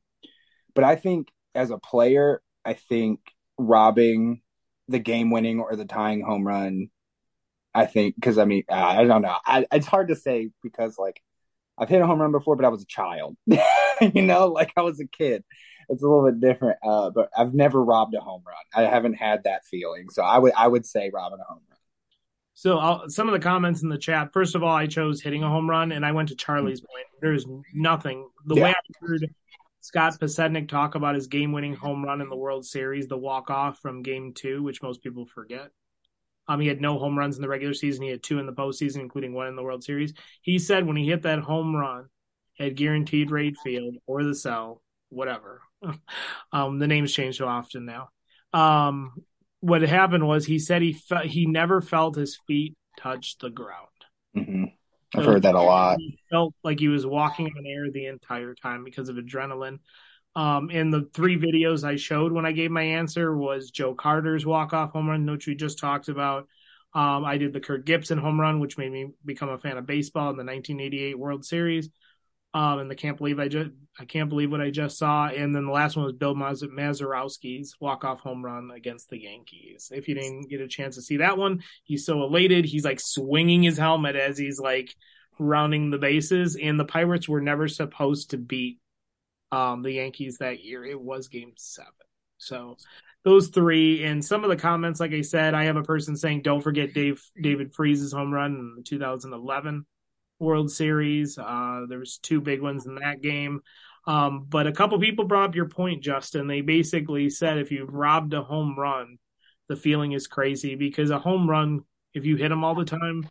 But I think as a player, I think robbing the game winning or the tying home run. I think because I mean I don't know. I, it's hard to say because like I've hit a home run before, but I was a child. you know, like I was a kid. It's a little bit different. Uh, but I've never robbed a home run. I haven't had that feeling. So I would I would say robbing a home run. So I'll, some of the comments in the chat. First of all, I chose hitting a home run, and I went to Charlie's point. There's nothing. The Yeah. way I heard Scott Podsednik talk about his game-winning home run in the World Series, the walk-off from Game Two, which most people forget. Um, he had no home runs in the regular season. He had two in the postseason, including one in the World Series. He said when he hit that home run at Guaranteed Rate Field or the Cell, whatever. um, the names change so often now. Um, what happened was he said he fe- he never felt his feet touch the ground. hmm I've heard that a lot. He felt like he was walking on air the entire time because of adrenaline. Um, and the three videos I showed when I gave my answer was Joe Carter's walk off home run, which we just talked about. Um, I did the Kirk Gibson home run, which made me become a fan of baseball in the 1988 World Series. Um, and the can't believe I just I can't believe what I just saw. And then the last one was Bill Maz- Mazeroski's walk off home run against the Yankees. If you didn't get a chance to see that one, he's so elated. He's like swinging his helmet as he's like rounding the bases. And the Pirates were never supposed to beat um, the Yankees that year. It was game seven. So those three and some of the comments, like I said, I have a person saying, don't forget Dave, David Freese's home run in 2011 World Series. Uh, there was two big ones in that game. Um, but a couple people brought up your point, Justin. They basically said if you've robbed a home run, the feeling is crazy because a home run, if you hit them all the time,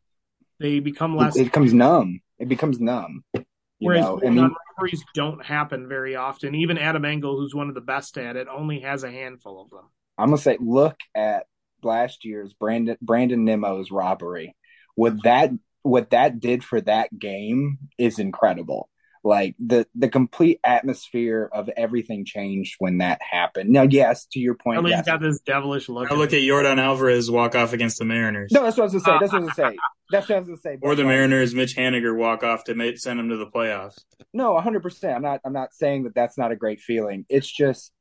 they become less. It, becomes numb. It becomes numb. You Whereas know, I mean, robberies don't happen very often. Even Adam Engel, who's one of the best at it, only has a handful of them. I'm gonna say, look at last year's Brandon Brandon Nimmo's robbery. What that what that did for that game is incredible. Like the the complete atmosphere of everything changed when that happened. Now, yes, to your point, Charlie's yes. got this devilish look. I look at Yordan Alvarez walk off against the Mariners. no, that's what I was gonna say. That's what I was gonna say. That's what I was gonna say. Or the Mariners, Mitch Haniger walk off to make, send him to the playoffs. No, 100. percent I'm not. I'm not saying that that's not a great feeling. It's just,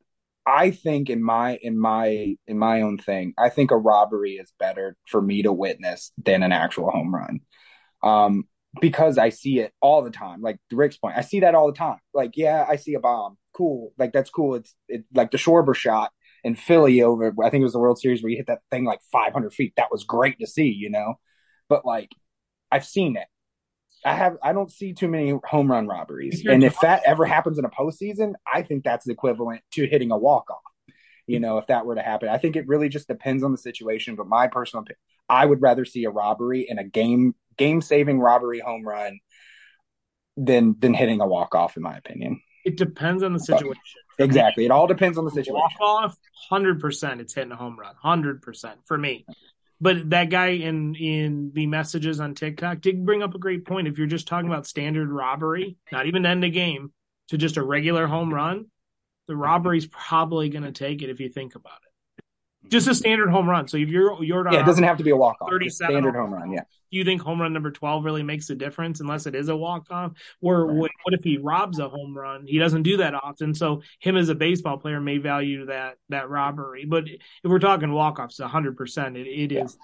I think in my in my in my own thing, I think a robbery is better for me to witness than an actual home run, um, because I see it all the time. Like Rick's point, I see that all the time. Like, yeah, I see a bomb, cool. Like that's cool. It's it like the Schwarber shot in Philly over. I think it was the World Series where you hit that thing like 500 feet. That was great to see, you know. But like, I've seen it. I have I don't see too many home run robberies. And if that ever happens in a postseason, I think that's equivalent to hitting a walk off. You know, if that were to happen. I think it really just depends on the situation. But my personal opinion, I would rather see a robbery in a game game saving robbery home run than than hitting a walk off, in my opinion. It depends on the situation. Exactly. It all depends on the situation. Walk off, hundred percent. It's hitting a home run, hundred percent for me. But that guy in in the messages on TikTok did bring up a great point. If you're just talking about standard robbery, not even end a game, to just a regular home run, the robbery's probably going to take it if you think about it. Just a standard home run. So if you're you're Yeah, it doesn't have to be a walk off. 37 Standard home home run. Yeah. do you think home run number 12 really makes a difference unless it is a walk off? Or what, what if he robs a home run? He doesn't do that often. So him as a baseball player may value that that robbery. But if we're talking walk offs, 100%, it, it is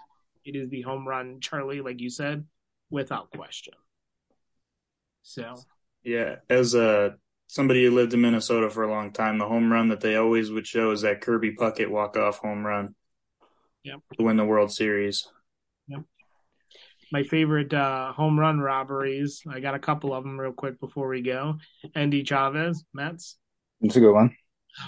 it is the home run, Charlie, like you said, without question. So Yeah, as a somebody who lived in Minnesota for a long time, the home run that they always would show is that Kirby Puckett walk off home run. Yep. To win the World Series. Yep. my favorite uh, home run robberies, I got a couple of them real quick before we go. Endy Chavez, Mets. It's a good one.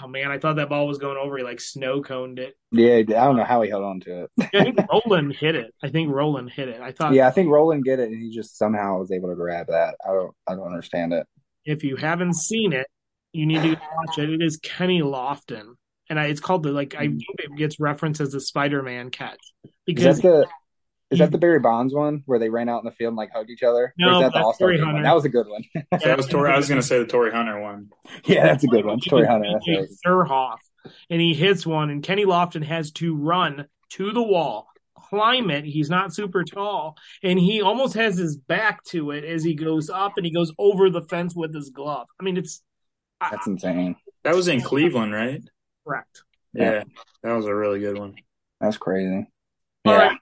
Oh man, I thought that ball was going over. He like snow coned it. Yeah, I don't know how he held on to it. I think Rolen hit it. I think Rolen hit it. I thought Yeah, I think Rolen get it, and he just somehow was able to grab that. I don't, I don't understand it. If you haven't seen it, you need to watch it. It is Kenny Lofton, and I, it's called the like I hmm. think it gets referenced as the Spider-Man catch Is that the is that the Barry Bonds one where they ran out in the field and like hugged each other? No, that that's All Star Torii game one? Hunter. That was a good one. So that was Tor- I was going to say the Torii Hunter one. yeah, that's a good one. Torii Hunter. That's Surhoff, and he hits one, and Kenny Lofton has to run to the wall, climb it. He's not super tall, and he almost has his back to it as he goes up, and he goes over the fence with his glove. I mean, it's That's insane. That was in Cleveland, right? correct. Yeah, Yeah. that was a really good one. That's crazy. All Yeah. right.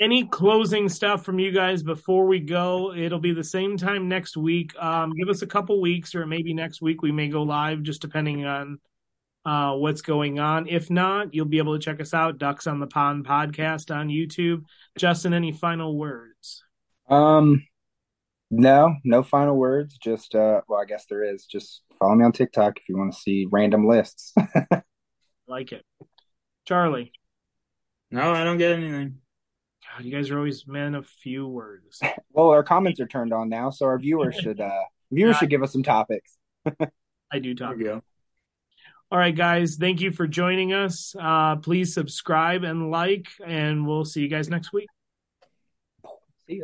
Any closing stuff from you guys before we go? It'll be the same time next week. Um, give us a couple weeks, or maybe next week we may go live, just depending on uh, what's going on. If not, you'll be able to check us out, Ducks on the Pond podcast on YouTube. Justin, any final words? Um, no, no final words. Just uh, well, I guess there is. Just follow me on TikTok if you want to see random lists. Like it, Charlie. No, I don't get anything. God, you guys are always men of few words. well, our comments are turned on now, so our viewers should uh viewers should give us some topics. I do There talk. we go. All right, guys. Thank you for joining us. Uh, please subscribe and like, and we'll see you guys next week.